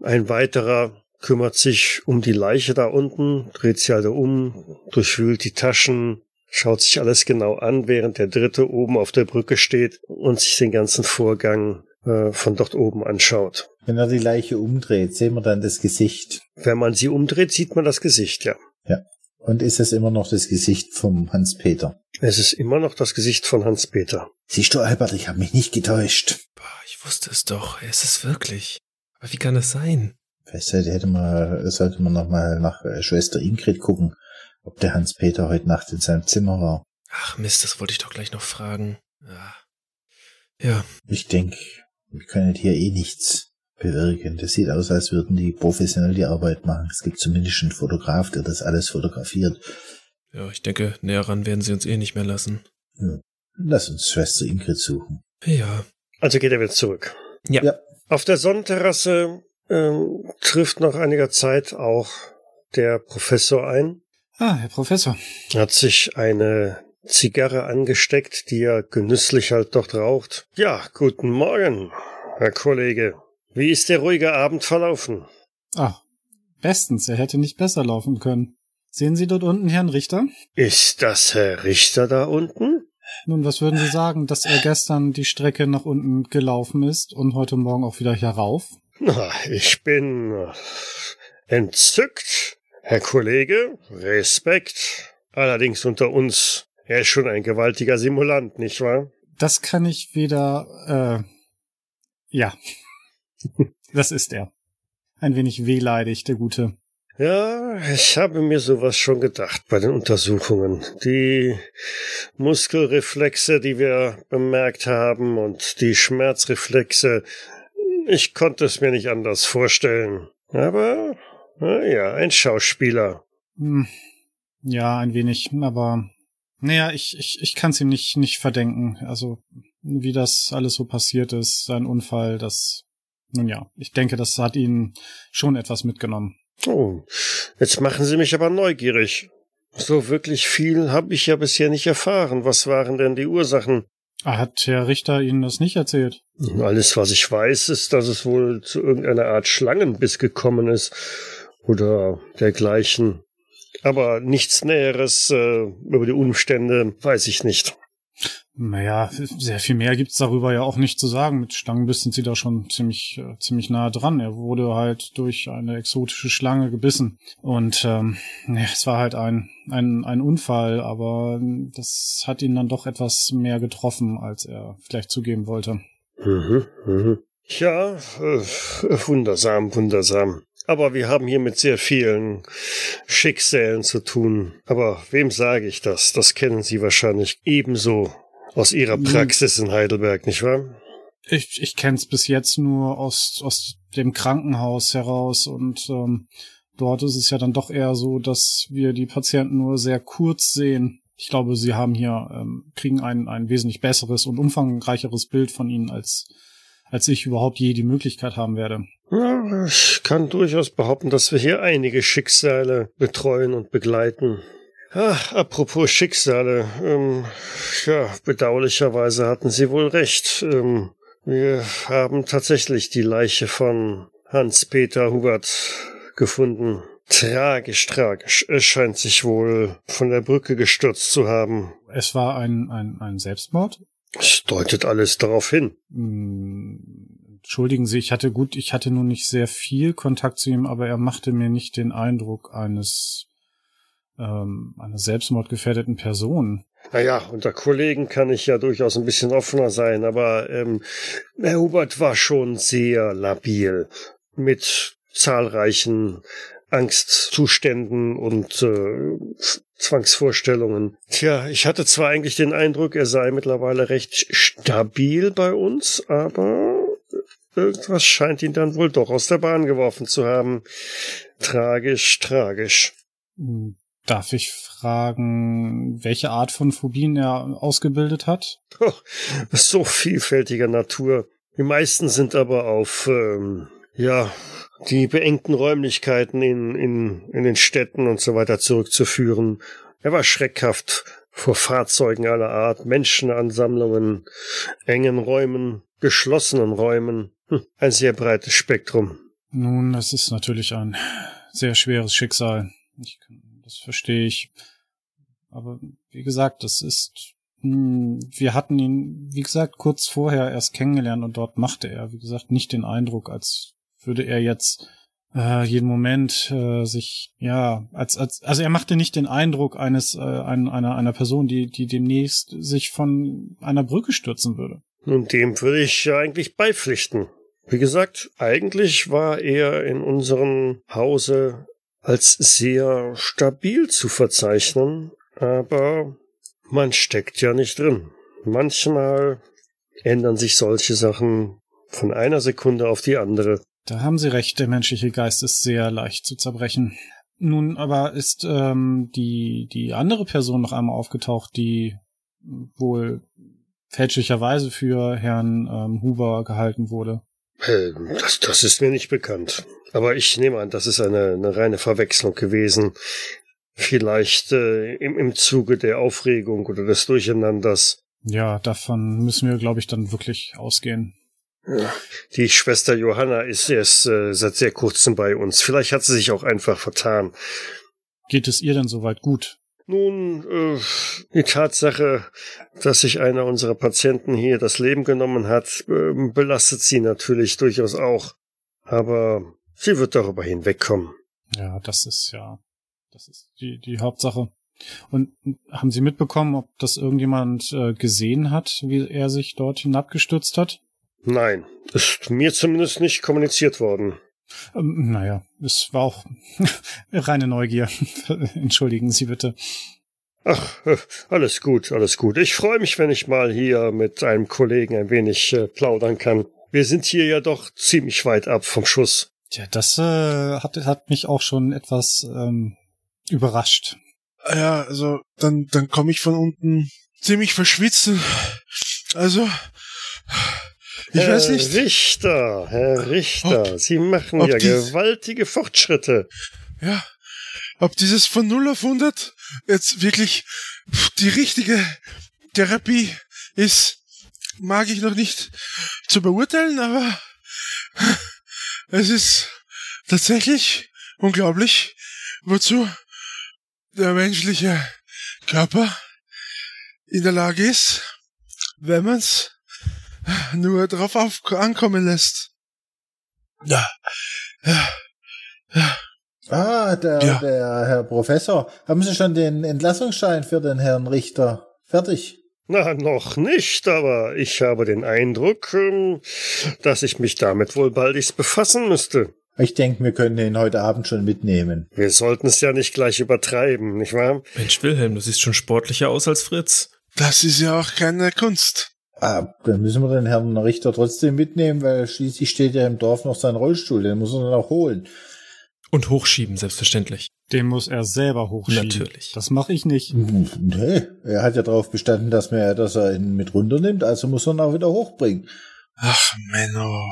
Ein weiterer kümmert sich um die Leiche da unten, dreht sie also um, durchwühlt die Taschen, schaut sich alles genau an, während der dritte oben auf der Brücke steht und sich den ganzen Vorgang äh, von dort oben anschaut. Wenn er die Leiche umdreht, sehen wir dann das Gesicht. Wenn man sie umdreht, sieht man das Gesicht, ja. Und ist es immer noch das Gesicht vom Hans-Peter? Es ist immer noch das Gesicht von Hans-Peter. Siehst du, Albert, ich habe mich nicht getäuscht. Boah, ich wusste es doch. Es ist wirklich. Aber wie kann es sein? Vielleicht sollte, hätte man, sollte man noch mal nach äh, Schwester Ingrid gucken, ob der Hans-Peter heute Nacht in seinem Zimmer war. Ach Mist, das wollte ich doch gleich noch fragen. Ja. Ja, Ich denke, wir können hier eh nichts bewirken. Das sieht aus, als würden die professionell die Arbeit machen. Es gibt zumindest einen Fotograf, der das alles fotografiert. ja, ich denke, näher ran werden sie uns eh nicht mehr lassen. Lass uns Schwester Ingrid suchen. Ja. Also geht er wieder zurück. Ja. Ja. Auf der Sonnenterrasse ähm, trifft nach einiger Zeit auch der Professor ein, Ah, Herr Professor. hat sich eine Zigarre angesteckt, die er genüsslich halt dort raucht. Ja, guten Morgen, Herr Kollege. Wie ist der ruhige Abend verlaufen? Ah, bestens. Er hätte nicht besser laufen können. Sehen Sie dort unten Herrn Richter? Ist das Herr Richter da unten? Nun, was würden Sie sagen, dass er gestern die Strecke nach unten gelaufen ist und heute Morgen auch wieder hier rauf? Na, ich bin äh, entzückt. Herr Kollege, Respekt. Allerdings unter uns, er ist schon ein gewaltiger Simulant, nicht wahr? Das kann ich weder, äh, ja. Das ist er. Ein wenig wehleidig, der Gute. Ja, ich habe mir sowas schon gedacht bei den Untersuchungen. Die Muskelreflexe, die wir bemerkt haben und die Schmerzreflexe, ich konnte es mir nicht anders vorstellen. Aber, ja, ein Schauspieler. Hm. Ja, ein wenig, aber naja, ich, ich, ich kann es ihm nicht, nicht verdenken. Also, wie das alles so passiert ist, sein Unfall, das, nun ja, ich denke, das hat ihn schon etwas mitgenommen. Oh, jetzt machen Sie mich aber neugierig. So wirklich viel habe ich ja bisher nicht erfahren. Was waren denn die Ursachen? Hat Herr Richter Ihnen das nicht erzählt? Alles, was ich weiß, ist, dass es wohl zu irgendeiner Art Schlangenbiss gekommen ist oder dergleichen. Aber nichts Näheres äh, über die Umstände weiß ich nicht. Naja, sehr viel mehr gibt's darüber ja auch nicht zu sagen. Mit Schlangenbiss sind sie da schon ziemlich, äh, ziemlich nah dran. Er wurde halt durch eine exotische Schlange gebissen. Und ähm, ja, es war halt ein, ein, ein Unfall, aber das hat ihn dann doch etwas mehr getroffen, als er vielleicht zugeben wollte. Mhm, mhm. Ja, äh, wundersam, wundersam. Aber wir haben hier mit sehr vielen Schicksalen zu tun. Aber wem sage ich das? Das kennen Sie wahrscheinlich ebenso aus Ihrer Praxis in Heidelberg, nicht wahr? Ich, ich kenne es bis jetzt nur aus, aus dem Krankenhaus heraus und ähm, dort ist es ja dann doch eher so, dass wir die Patienten nur sehr kurz sehen. Ich glaube, sie haben hier, ähm, kriegen ein, ein wesentlich besseres und umfangreicheres Bild von ihnen, als, als ich überhaupt je die Möglichkeit haben werde. Ja, ich kann durchaus behaupten, dass wir hier einige Schicksale betreuen und begleiten. Ach, apropos Schicksale, ähm, ja, bedauerlicherweise hatten Sie wohl recht. Ähm, wir haben tatsächlich die Leiche von Hans-Peter Hubert gefunden. Tragisch, tragisch. Es scheint sich wohl von der Brücke gestürzt zu haben. Es war ein, ein, ein Selbstmord? Es deutet alles darauf hin. Hm, entschuldigen Sie, ich hatte gut, ich hatte nun nicht sehr viel Kontakt zu ihm, aber er machte mir nicht den Eindruck eines ähm, einer selbstmordgefährdeten Person. Naja, unter Kollegen kann ich ja durchaus ein bisschen offener sein, aber ähm, Herr Hubert war schon sehr labil mit zahlreichen Angstzuständen und äh, Zwangsvorstellungen. Tja, ich hatte zwar eigentlich den Eindruck, er sei mittlerweile recht stabil bei uns, aber irgendwas scheint ihn dann wohl doch aus der Bahn geworfen zu haben. Tragisch, tragisch. Darf ich fragen, welche Art von Phobien er ausgebildet hat? Oh, so vielfältiger Natur. Die meisten sind aber auf, ähm, ja, die beengten Räumlichkeiten in, in, in den Städten und so weiter zurückzuführen. Er war schreckhaft vor Fahrzeugen aller Art, Menschenansammlungen, engen Räumen, geschlossenen Räumen. Hm, ein sehr breites Spektrum. Nun, das ist natürlich ein sehr schweres Schicksal. Ich kann das verstehe ich. Aber wie gesagt, das ist, hm, wir hatten ihn, wie gesagt, kurz vorher erst kennengelernt und dort machte er, wie gesagt, nicht den Eindruck, als würde er jetzt äh, jeden Moment äh, sich, ja, als, als, also er machte nicht den Eindruck eines, äh, ein, einer, einer Person, die, die demnächst sich von einer Brücke stürzen würde. Nun, dem würde ich ja eigentlich beipflichten. Wie gesagt, eigentlich war er in unserem Hause als sehr stabil zu verzeichnen, aber man steckt ja nicht drin. Manchmal ändern sich solche Sachen von einer Sekunde auf die andere. Da haben Sie recht, der menschliche Geist ist sehr leicht zu zerbrechen. Nun aber ist ähm, die, die andere Person noch einmal aufgetaucht, die wohl fälschlicherweise für Herrn ähm, Huber gehalten wurde. Äh, das, das ist mir nicht bekannt. Aber ich nehme an, das ist eine, eine reine Verwechslung gewesen. Vielleicht äh, im, im Zuge der Aufregung oder des Durcheinanders. Ja, davon müssen wir, glaube ich, dann wirklich ausgehen. Ja, die Schwester Johanna ist erst äh, seit sehr kurzem bei uns. Vielleicht hat sie sich auch einfach vertan. Geht es ihr denn soweit gut? Nun, äh, die Tatsache, dass sich einer unserer Patienten hier das Leben genommen hat, äh, belastet sie natürlich durchaus auch. Aber sie wird darüber hinwegkommen. Ja, das ist ja, das ist die, die Hauptsache. Und haben Sie mitbekommen, ob das irgendjemand äh, gesehen hat, wie er sich dort hinabgestürzt hat? Nein, ist mir zumindest nicht kommuniziert worden. Ähm, naja, es war auch reine Neugier. Entschuldigen Sie bitte. Ach, äh, alles gut, alles gut. Ich freue mich, wenn ich mal hier mit einem Kollegen ein wenig äh, plaudern kann. Wir sind hier ja doch ziemlich weit ab vom Schuss. Tja, das äh, hat, hat mich auch schon etwas ähm, überrascht. Ja, also dann, dann komme ich von unten ziemlich verschwitzen. Also, ich Herr weiß nicht. Richter, Herr Richter, Ob- Sie machen ja gewaltige Fortschritte. Ja, ob dieses von 0 auf 100 jetzt wirklich die richtige Therapie ist, mag ich noch nicht zu beurteilen, aber es ist tatsächlich unglaublich, wozu der menschliche Körper in der Lage ist, wenn man es nur drauf auf ankommen lässt. Ja, ja, ja. Ah, der, Ja. der Herr Professor. Haben Sie schon den Entlassungsschein für den Herrn Richter? Fertig. Na, noch nicht, aber ich habe den Eindruck, ähm, dass ich mich damit wohl baldigst befassen müsste. Ich denke, wir können ihn heute Abend schon mitnehmen. Wir sollten es ja nicht gleich übertreiben, nicht wahr? Mensch, Wilhelm, du siehst schon sportlicher aus als Fritz. Das ist ja auch keine Kunst. Ah, dann müssen wir den Herrn Richter trotzdem mitnehmen, weil schließlich steht ja im Dorf noch sein Rollstuhl. Den muss er dann auch holen. Und hochschieben, selbstverständlich. Den muss er selber hochschieben. Natürlich. Das mache ich nicht. Nee, er hat ja darauf bestanden, dass, wir, dass er ihn mit runternimmt, also muss er ihn auch wieder hochbringen. Ach, Menno.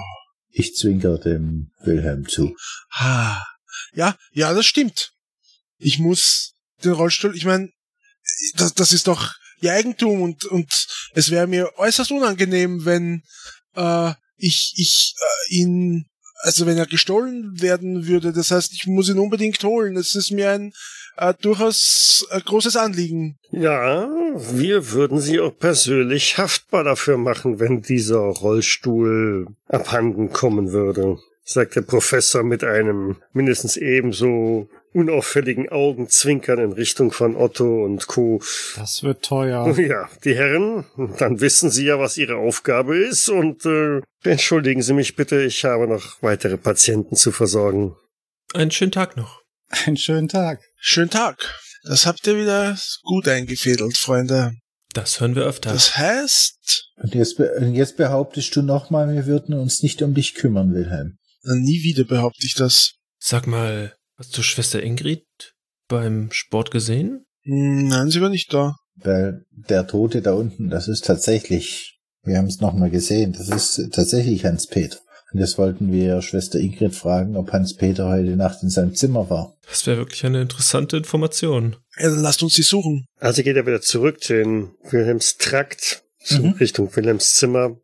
Ich zwinker dem Wilhelm zu. Ha. Ja, ja, das stimmt. Ich muss den Rollstuhl, ich meine, das, das ist doch ihr Eigentum und, und es wäre mir äußerst unangenehm, wenn äh, ich, ich äh, ihn, also wenn er gestohlen werden würde. Das heißt, ich muss ihn unbedingt holen. Es ist mir ein äh, durchaus äh, großes Anliegen. Ja, wir würden Sie auch persönlich haftbar dafür machen, wenn dieser Rollstuhl abhanden kommen würde, sagt der Professor mit einem mindestens ebenso unauffälligen Augenzwinkern in Richtung von Otto und Co. Das wird teuer. Ja, die Herren, dann wissen Sie ja, was Ihre Aufgabe ist und äh, entschuldigen Sie mich bitte, ich habe noch weitere Patienten zu versorgen. Einen schönen Tag noch. Einen schönen Tag. Schönen Tag. Das habt ihr wieder gut eingefädelt, Freunde. Das hören wir öfter. Das heißt, Und jetzt, be- jetzt behauptest du nochmal, wir würden uns nicht um dich kümmern, Wilhelm. nie wieder behaupte ich das. Sag mal, hast du Schwester Ingrid beim Sport gesehen? Nein, sie war nicht da. Weil der Tote da unten, das ist tatsächlich, wir haben es nochmal gesehen, das ist tatsächlich Hans-Peter. Und jetzt wollten wir Schwester Ingrid fragen, ob Hans-Peter heute Nacht in seinem Zimmer war. Das wäre wirklich eine interessante Information. Ja, dann lasst uns sie suchen. Also geht er wieder zurück in Wilhelms Trakt, Mhm. Richtung Wilhelms Zimmer.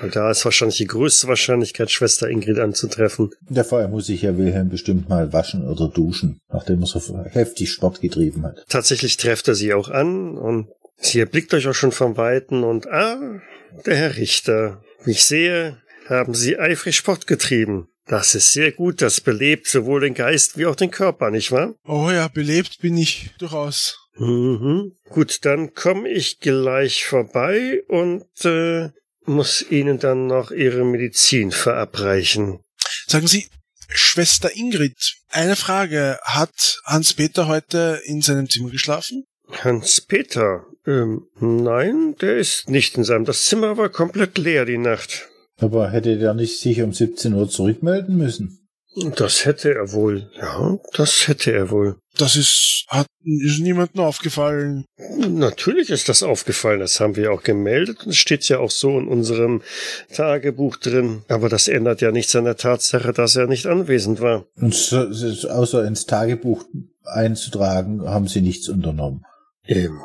Und da ist wahrscheinlich die größte Wahrscheinlichkeit, Schwester Ingrid anzutreffen. Der Vorher muss sich ja Wilhelm bestimmt mal waschen oder duschen, nachdem er so heftig Sport getrieben hat. Tatsächlich trefft er sie auch an und sie erblickt euch auch schon vom Weiten und ah, der Herr Richter. Wie ich sehe, haben Sie eifrig Sport getrieben. Das ist sehr gut, das belebt sowohl den Geist wie auch den Körper, nicht wahr? Oh ja, belebt bin ich durchaus. Mhm. Gut, dann komme ich gleich vorbei und äh, muss Ihnen dann noch Ihre Medizin verabreichen. Sagen Sie, Schwester Ingrid, eine Frage. Hat Hans-Peter heute in seinem Zimmer geschlafen? Hans-Peter, ähm, nein, der ist nicht in seinem. Das Zimmer war komplett leer die Nacht. Aber hätte der nicht sich um 17 Uhr zurückmelden müssen? Das hätte er wohl. Ja, das hätte er wohl. Das ist, hat, ist niemandem aufgefallen. Natürlich ist das aufgefallen, das haben wir auch gemeldet und es steht ja auch so in unserem Tagebuch drin. Aber das ändert ja nichts an der Tatsache, dass er nicht anwesend war. Und so, so, außer ins Tagebuch einzutragen, haben sie nichts unternommen. Ähm,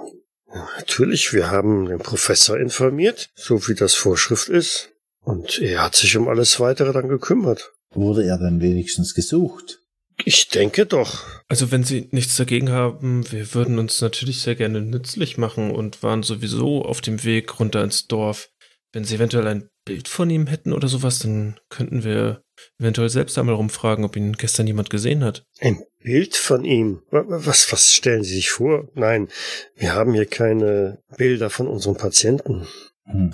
natürlich, wir haben den Professor informiert, so wie das Vorschrift ist. Und er hat sich um alles weitere dann gekümmert. Wurde er dann wenigstens gesucht? Ich denke doch. Also wenn Sie nichts dagegen haben, wir würden uns natürlich sehr gerne nützlich machen und waren sowieso auf dem Weg runter ins Dorf. Wenn Sie eventuell ein Bild von ihm hätten oder sowas, dann könnten wir eventuell selbst einmal rumfragen, ob ihn gestern jemand gesehen hat. Ein Bild von ihm? Was, was stellen Sie sich vor? Nein, wir haben hier keine Bilder von unseren Patienten. Hm.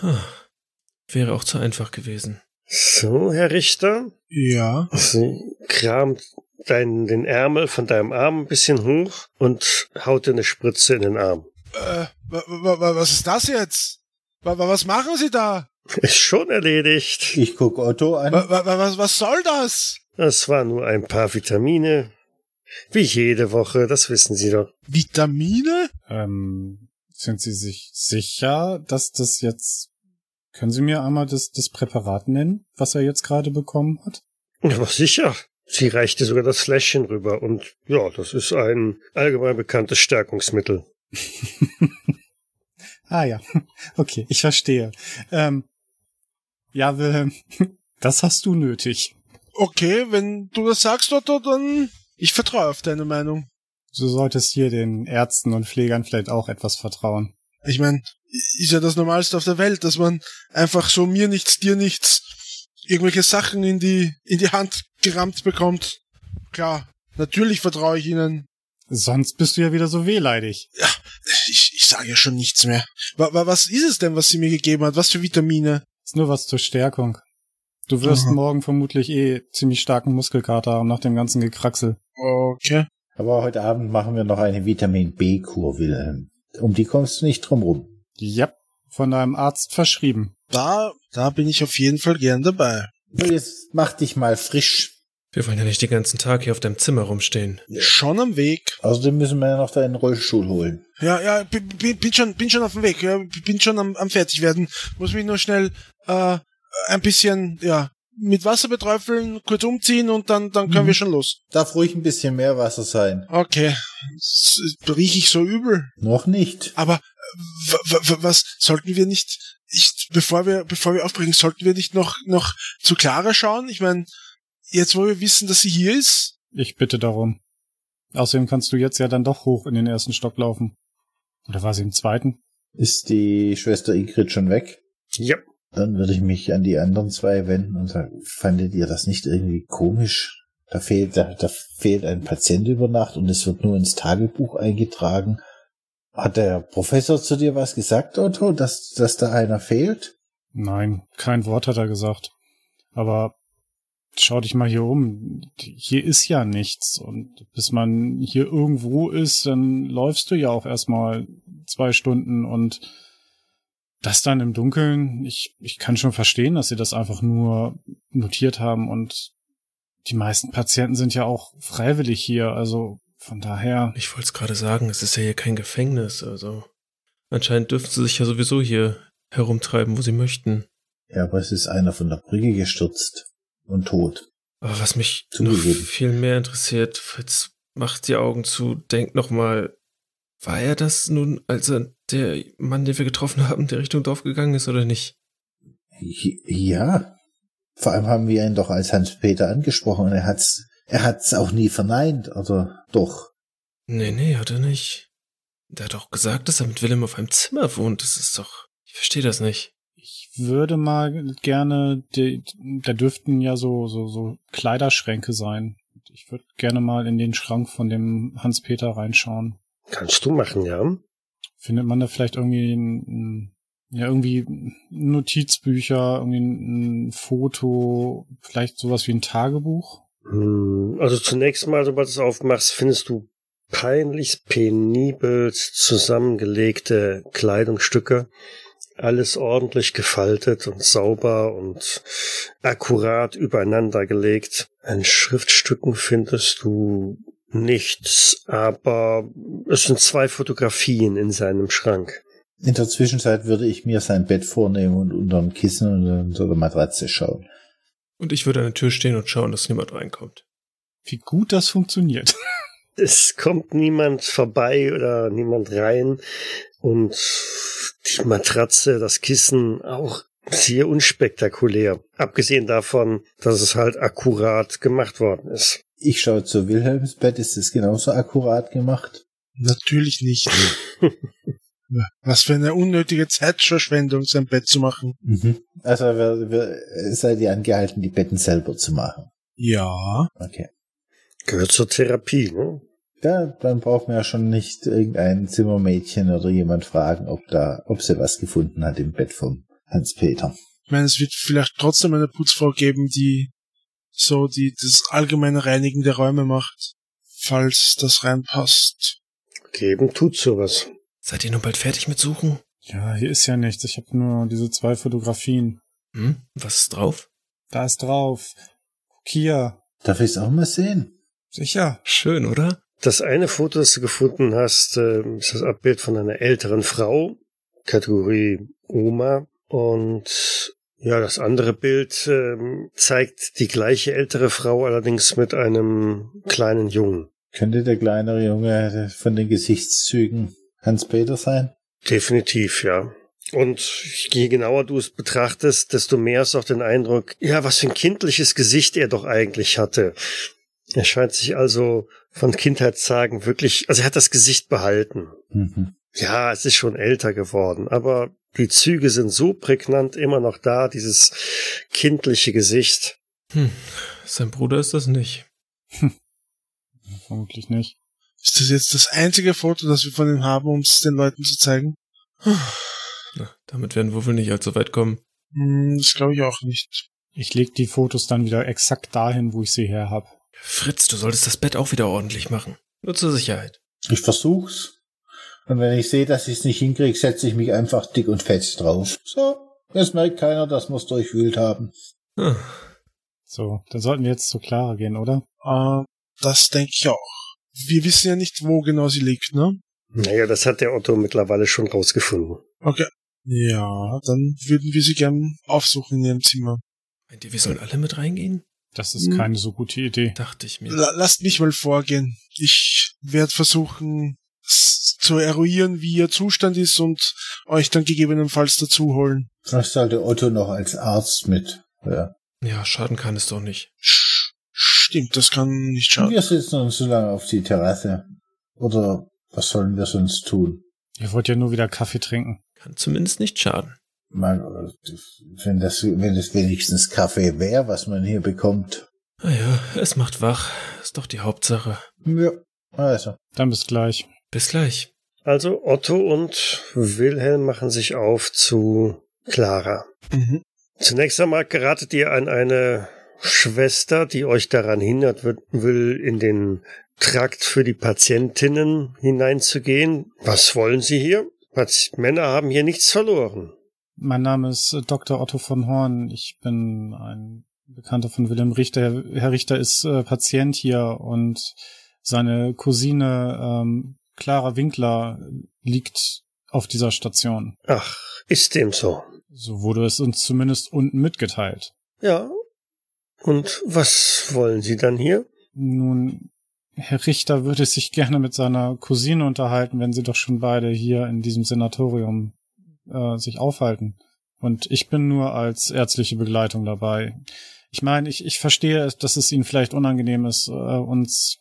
Wäre auch zu einfach gewesen. So, Herr Richter? Ja. Sie kramt deinen, den Ärmel von deinem Arm ein bisschen hoch und haut dir eine Spritze in den Arm. Äh, was ist das jetzt? Was machen Sie da? Ist schon erledigt. Ich guck Otto an. Was, was soll das? Das war nur ein paar Vitamine. Wie jede Woche, das wissen Sie doch. Vitamine? Ähm, sind Sie sich sicher, dass das jetzt. Können Sie mir einmal das, das Präparat nennen, was er jetzt gerade bekommen hat? Aber sicher. Sie reichte sogar das Fläschchen rüber und ja, das ist ein allgemein bekanntes Stärkungsmittel. ah ja, okay, ich verstehe. Ähm, ja, Wilhelm, das hast du nötig. Okay, wenn du das sagst, Otto, dann ich vertraue auf deine Meinung. Du solltest hier den Ärzten und Pflegern vielleicht auch etwas vertrauen. Ich meine, ist ja das Normalste auf der Welt, dass man einfach so mir nichts, dir nichts, irgendwelche Sachen in die, in die Hand gerammt bekommt. Klar, natürlich vertraue ich ihnen. Sonst bist du ja wieder so wehleidig. Ja, ich, ich sage ja schon nichts mehr. Was ist es denn, was sie mir gegeben hat? Was für Vitamine? Ist nur was zur Stärkung. Du wirst Aha. morgen vermutlich eh ziemlich starken Muskelkater haben nach dem ganzen Gekraxel. Okay. Aber heute Abend machen wir noch eine Vitamin B-Kur, Wilhelm. Um die kommst du nicht drum rum. Ja, von deinem Arzt verschrieben. Da, da bin ich auf jeden Fall gern dabei. Jetzt mach dich mal frisch. Wir wollen ja nicht den ganzen Tag hier auf deinem Zimmer rumstehen. Schon am Weg. Außerdem müssen wir ja noch deinen Rollstuhl holen. Ja, ja, bin, bin schon, bin schon auf dem Weg. Ja, bin schon am, am Fertigwerden. Muss mich nur schnell äh, ein bisschen, ja, mit Wasser beträufeln, kurz umziehen und dann, dann können mhm. wir schon los. Darf ruhig ein bisschen mehr Wasser sein. Okay. Riech ich so übel? Noch nicht. Aber was sollten wir nicht, ich, bevor wir, bevor wir aufbrechen, sollten wir nicht noch, noch zu Clara schauen? Ich meine, Jetzt, wo wir wissen, dass sie hier ist? Ich bitte darum. Außerdem kannst du jetzt ja dann doch hoch in den ersten Stock laufen. Oder war sie im zweiten? Ist die Schwester Ingrid schon weg? Ja. Dann würde ich mich an die anderen zwei wenden und sagen, fandet ihr das nicht irgendwie komisch? Da fehlt, da, da fehlt ein Patient über Nacht und es wird nur ins Tagebuch eingetragen. Hat der Professor zu dir was gesagt, Otto, dass, dass da einer fehlt? Nein, kein Wort hat er gesagt. Aber schau dich mal hier um. Hier ist ja nichts. Und bis man hier irgendwo ist, dann läufst du ja auch erstmal zwei Stunden und das dann im Dunkeln, ich, ich kann schon verstehen, dass sie das einfach nur notiert haben und die meisten Patienten sind ja auch freiwillig hier, also von daher. Ich wollte es gerade sagen, es ist ja hier kein Gefängnis, also anscheinend dürfen sie sich ja sowieso hier herumtreiben, wo sie möchten. Ja, aber es ist einer von der Brücke gestürzt und tot. Aber was mich noch viel mehr interessiert, Fritz macht die Augen zu, denkt nochmal, war er das nun, als er der Mann, den wir getroffen haben, der Richtung Dorf gegangen ist oder nicht? Ja. Vor allem haben wir ihn doch als Hans-Peter angesprochen und er hat's, er hat's auch nie verneint, oder doch? Nee, nee, hat er nicht. Der hat doch gesagt, dass er mit Willem auf einem Zimmer wohnt. Das ist doch, ich verstehe das nicht würde mal gerne, die, da dürften ja so, so, so Kleiderschränke sein. Ich würde gerne mal in den Schrank von dem Hans-Peter reinschauen. Kannst du machen, ja. Findet man da vielleicht irgendwie ein, ja, irgendwie Notizbücher, irgendwie ein, ein Foto, vielleicht sowas wie ein Tagebuch? Hm, also zunächst mal, sobald du es aufmachst, findest du peinlich penibel zusammengelegte Kleidungsstücke alles ordentlich gefaltet und sauber und akkurat übereinander gelegt. An Schriftstücken findest du nichts, aber es sind zwei Fotografien in seinem Schrank. In der Zwischenzeit würde ich mir sein Bett vornehmen und unter dem Kissen und unter der Matratze schauen. Und ich würde an der Tür stehen und schauen, dass niemand reinkommt. Wie gut das funktioniert. Es kommt niemand vorbei oder niemand rein. Und die Matratze, das Kissen auch sehr unspektakulär. Abgesehen davon, dass es halt akkurat gemacht worden ist. Ich schaue zu Wilhelms Bett, ist das genauso akkurat gemacht? Natürlich nicht. Was für eine unnötige Zeitverschwendung, sein Bett zu machen. Mhm. Also wir, wir, seid ihr angehalten, die Betten selber zu machen? Ja. Okay. Gehört zur Therapie, ne? Ja, dann braucht man ja schon nicht irgendein Zimmermädchen oder jemand fragen, ob da, ob sie was gefunden hat im Bett vom Hans-Peter. Ich meine, es wird vielleicht trotzdem eine Putzfrau geben, die so die das allgemeine Reinigen der Räume macht, falls das reinpasst. Geben tut sowas. Seid ihr nun bald fertig mit Suchen? Ja, hier ist ja nichts. Ich habe nur diese zwei Fotografien. Hm? Was ist drauf? Da ist drauf. Hier. Darf ich es auch mal sehen? Sicher. Schön, oder? Das eine Foto, das du gefunden hast, äh, ist das Abbild von einer älteren Frau, Kategorie Oma. Und ja, das andere Bild ähm, zeigt die gleiche ältere Frau, allerdings mit einem kleinen Jungen. Könnte der kleinere Junge von den Gesichtszügen Hans-Peter sein? Definitiv, ja. Und je genauer du es betrachtest, desto mehr du auch den Eindruck, ja, was für ein kindliches Gesicht er doch eigentlich hatte. Er scheint sich also von Kindheitstagen wirklich, also er hat das Gesicht behalten. Mhm. Ja, es ist schon älter geworden, aber die Züge sind so prägnant immer noch da, dieses kindliche Gesicht. Hm, sein Bruder ist das nicht. Vermutlich nicht. Ist das jetzt das einzige Foto, das wir von ihm haben, um es den Leuten zu zeigen? Na, damit werden wir wohl nicht allzu weit kommen. Hm, das glaube ich auch nicht. Ich leg die Fotos dann wieder exakt dahin, wo ich sie her hab. Fritz, du solltest das Bett auch wieder ordentlich machen. Nur zur Sicherheit. Ich versuch's. Und wenn ich sehe, dass ich es nicht hinkriege, setze ich mich einfach dick und fett drauf. So, jetzt merkt keiner, dass wir es durchwühlt haben. Ah, So, dann sollten wir jetzt zu Clara gehen, oder? Äh, das denke ich auch. Wir wissen ja nicht, wo genau sie liegt, ne? Naja, das hat der Otto mittlerweile schon rausgefunden. Okay. Ja, dann würden wir sie gern aufsuchen in ihrem Zimmer. meint ihr, wir sollen alle mit reingehen? Das ist Hm. keine so gute Idee. Dachte ich mir. La lasst mich mal vorgehen. Ich werde versuchen zu eruieren, wie ihr Zustand ist und euch dann gegebenenfalls dazu holen. Vielleicht sollte Otto noch als Arzt mit. Ja. Ja, schaden kann es doch nicht. Stimmt, das kann nicht schaden. Wir sitzen uns so lange auf die Terrasse. Oder was sollen wir sonst tun? Ihr wollt ja nur wieder Kaffee trinken. Kann zumindest nicht schaden. Man, wenn das, wenn das wenigstens Kaffee wäre, was man hier bekommt. Naja, Ah es macht wach. Ist doch die Hauptsache. Ja. Also. Dann bis gleich. Bis gleich. Also Otto und Wilhelm machen sich auf zu Clara. Mhm. Zunächst einmal geratet ihr an eine Schwester, die euch daran hindert will, in den Trakt für die Patientinnen hineinzugehen. Was wollen Sie hier? Männer haben hier nichts verloren. Mein Name ist äh, Dr. Otto von Horn. Ich bin ein Bekannter von Wilhelm Richter. Herr- Herr Richter ist äh, Patient hier und seine Cousine ähm, Clara Winkler liegt auf dieser Station. Ach, ist dem so. So wurde es uns zumindest unten mitgeteilt. Ja. Und was wollen Sie dann hier? Nun, Herr Richter würde sich gerne mit seiner Cousine unterhalten, wenn sie doch schon beide hier in diesem Senatorium äh, sich aufhalten. Und ich bin nur als ärztliche Begleitung dabei. Ich meine, ich, ich verstehe, es, dass es Ihnen vielleicht unangenehm ist, äh, uns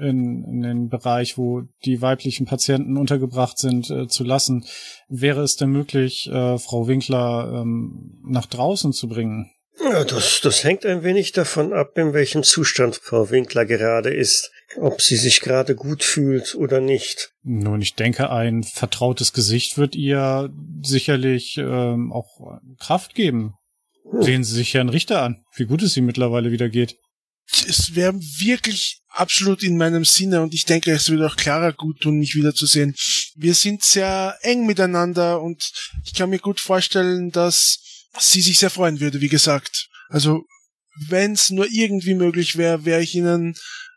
in, in den Bereich, wo die weiblichen Patienten untergebracht sind, äh, zu lassen. Wäre es denn möglich, äh, Frau Winkler ähm, nach draußen zu bringen? Ja, das, das hängt ein wenig davon ab, in welchem Zustand Frau Winkler gerade ist. Ob sie sich gerade gut fühlt oder nicht. Nun, ich denke, ein vertrautes Gesicht wird ihr sicherlich ähm, auch Kraft geben. Sehen Sie sich Herrn Richter an, wie gut es ihm mittlerweile wieder geht. Es wäre wirklich absolut in meinem Sinne und ich denke, es würde auch Clara gut tun, mich wiederzusehen. Wir sind sehr eng miteinander und ich kann mir gut vorstellen, dass sie sich sehr freuen würde, wie gesagt. Also, wenn es nur irgendwie möglich wäre, wäre ich Ihnen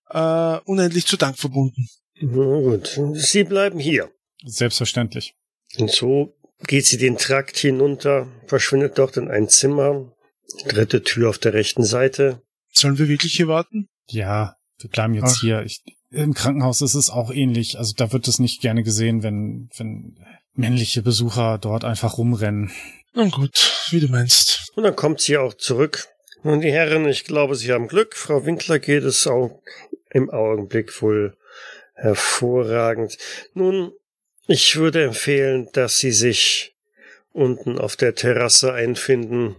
äh, unendlich zu Dank verbunden. Na gut, Sie bleiben hier. Selbstverständlich. Und so geht sie den Trakt hinunter, verschwindet dort in ein Zimmer, dritte Tür auf der rechten Seite. Sollen wir wirklich hier warten? Ja, wir bleiben jetzt Ach. hier. Ich, Im Krankenhaus ist es auch ähnlich. Also da wird es nicht gerne gesehen, wenn, wenn männliche Besucher dort einfach rumrennen. Na gut, wie du meinst. Und dann kommt sie auch zurück Nun, die Herren, ich glaube, Sie haben Glück. Frau Winkler geht es auch im Augenblick wohl hervorragend. Nun, ich würde empfehlen, dass Sie sich unten auf der Terrasse einfinden.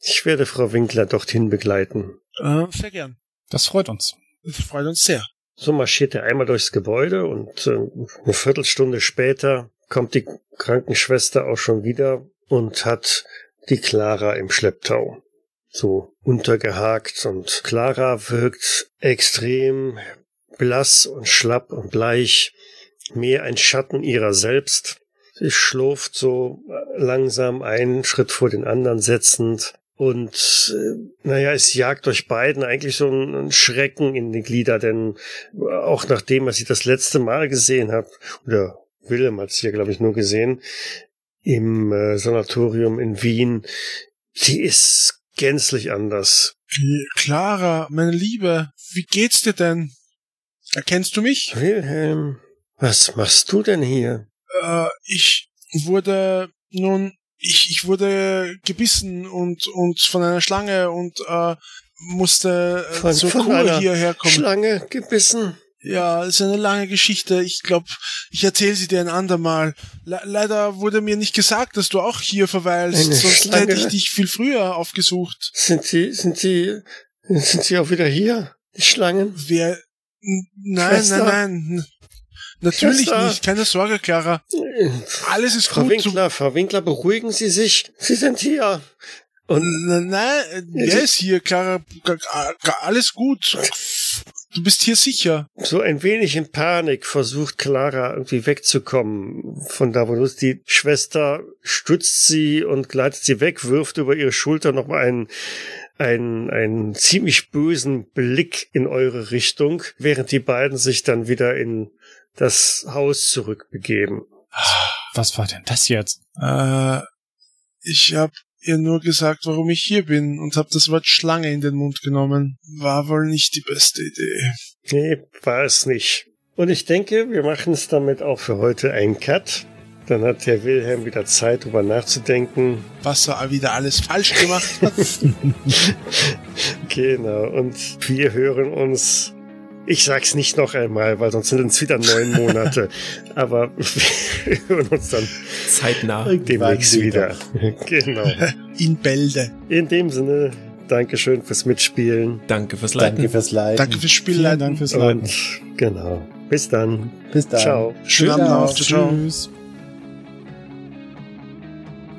Ich werde Frau Winkler dorthin begleiten. Äh, sehr gern. Das freut uns. Das freut uns sehr. So marschiert er einmal durchs Gebäude und äh, eine Viertelstunde später kommt die Krankenschwester auch schon wieder und hat die Clara im Schlepptau. So untergehakt und Clara wirkt extrem blass und schlapp und bleich, mehr ein Schatten ihrer selbst. Sie schlurft so langsam einen Schritt vor den anderen setzend. Und äh, naja, es jagt euch beiden eigentlich so ein, Schrecken in die Glieder, denn auch nachdem, was ich das letzte Mal gesehen habe, oder Willem hat es ja, glaube ich, nur gesehen, im äh, Sanatorium in Wien, sie ist gänzlich anders. Clara, meine Liebe, wie geht's dir denn? Erkennst du mich? Wilhelm, was machst du denn hier? Äh, ich wurde nun, ich, ich wurde gebissen und, und von einer Schlange und äh, musste äh, von, zur von Kur hierher kommen. Schlange gebissen? Ja, ist eine lange Geschichte. Ich glaube, ich erzähle sie dir ein andermal. Le leider wurde mir nicht gesagt, dass du auch hier verweilst, Eine sonst Schlange? hätte ich dich viel früher aufgesucht. Sind sie, sind sie, sind sie auch wieder hier? Die Schlangen? Wer? N- Nein, Schwester? nein, nein. Natürlich Schwester? nicht. Keine Sorge, Clara. Alles ist Frau gut. Winkler, Frau Winkler, beruhigen Sie sich. Sie sind hier. Und Nein, nein, wer ist hier, Clara? Alles gut. Du bist hier sicher. so ein wenig in Panik versucht Clara irgendwie wegzukommen von da, wo du. Die Schwester stützt sie und gleitet sie weg, wirft über ihre Schulter noch mal einen, einen, einen ziemlich bösen Blick in eure Richtung, während die beiden sich dann wieder in das Haus zurückbegeben. Was war denn das jetzt? Äh, ich hab ihr nur gesagt, warum ich hier bin und hab das Wort Schlange in den Mund genommen. War wohl nicht die beste Idee. Nee, war es nicht. Und ich denke, wir machen es damit auch für heute einen Cut. Dann hat der Wilhelm wieder Zeit, drüber nachzudenken. Was er wieder alles falsch gemacht hat. Genau. Und wir hören uns. Ich sag's nicht noch einmal, weil sonst sind es wieder neun Monate. Aber wir hören uns dann Zeitnah. demnächst wieder. Genau. in Bälde. In dem Sinne, Dankeschön fürs Mitspielen. Danke fürs Leiten. Danke fürs Leiten. Danke fürs Vielen Spielleiten. Dank fürs Leiten. Und genau. Bis dann. Bis dann. Ciao. Schönen Abend noch. Tschüss.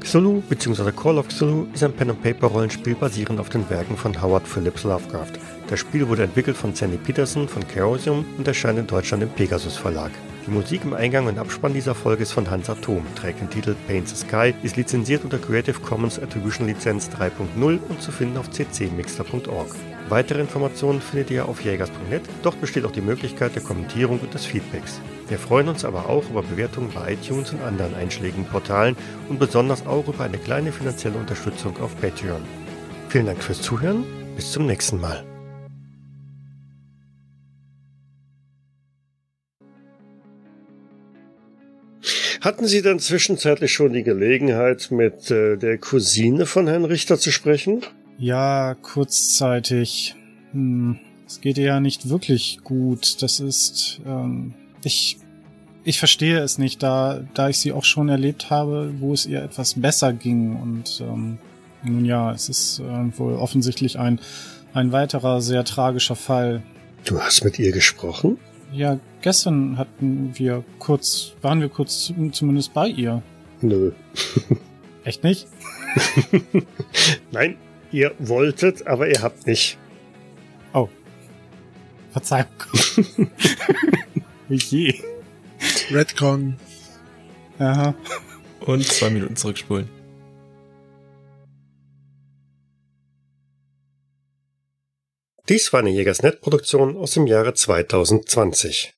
Cthulhu bzw. Call of Cthulhu ist ein Pen-and-Paper-Rollenspiel basierend auf den Werken von Howard Phillips Lovecraft. Das Spiel wurde entwickelt von Sandy Peterson von Chaosium und erscheint in Deutschland im Pegasus Verlag. Die Musik im Eingang und Abspann dieser Folge ist von Hans Atom, trägt den Titel Paint the Sky, ist lizenziert unter Creative Commons Attribution Lizenz 3.0 und zu finden auf ccmixter.org. Weitere Informationen findet ihr auf jägers.net, dort besteht auch die Möglichkeit der Kommentierung und des Feedbacks. Wir freuen uns aber auch über Bewertungen bei iTunes und anderen einschlägigen Portalen und besonders auch über eine kleine finanzielle Unterstützung auf Patreon. Vielen Dank fürs Zuhören, bis zum nächsten Mal. Hatten Sie dann zwischenzeitlich schon die Gelegenheit, mit äh, der Cousine von Herrn Richter zu sprechen? Ja, kurzzeitig. Hm, es geht ihr ja nicht wirklich gut. Das ist, ähm, ich, ich verstehe es nicht, da, da ich sie auch schon erlebt habe, wo es ihr etwas besser ging. Und ähm, nun ja, es ist äh, wohl offensichtlich ein, ein weiterer sehr tragischer Fall. Du hast mit ihr gesprochen? Ja, gestern hatten wir kurz, waren wir kurz zu- zumindest bei ihr. Nö. Echt nicht? Nein, ihr wolltet, aber ihr habt nicht. Oh. Verzeihung. Wie je. Redcon. Aha. Und zwei Minuten zurückspulen. Dies war eine Jägersnet-Produktion aus dem Jahre 2020.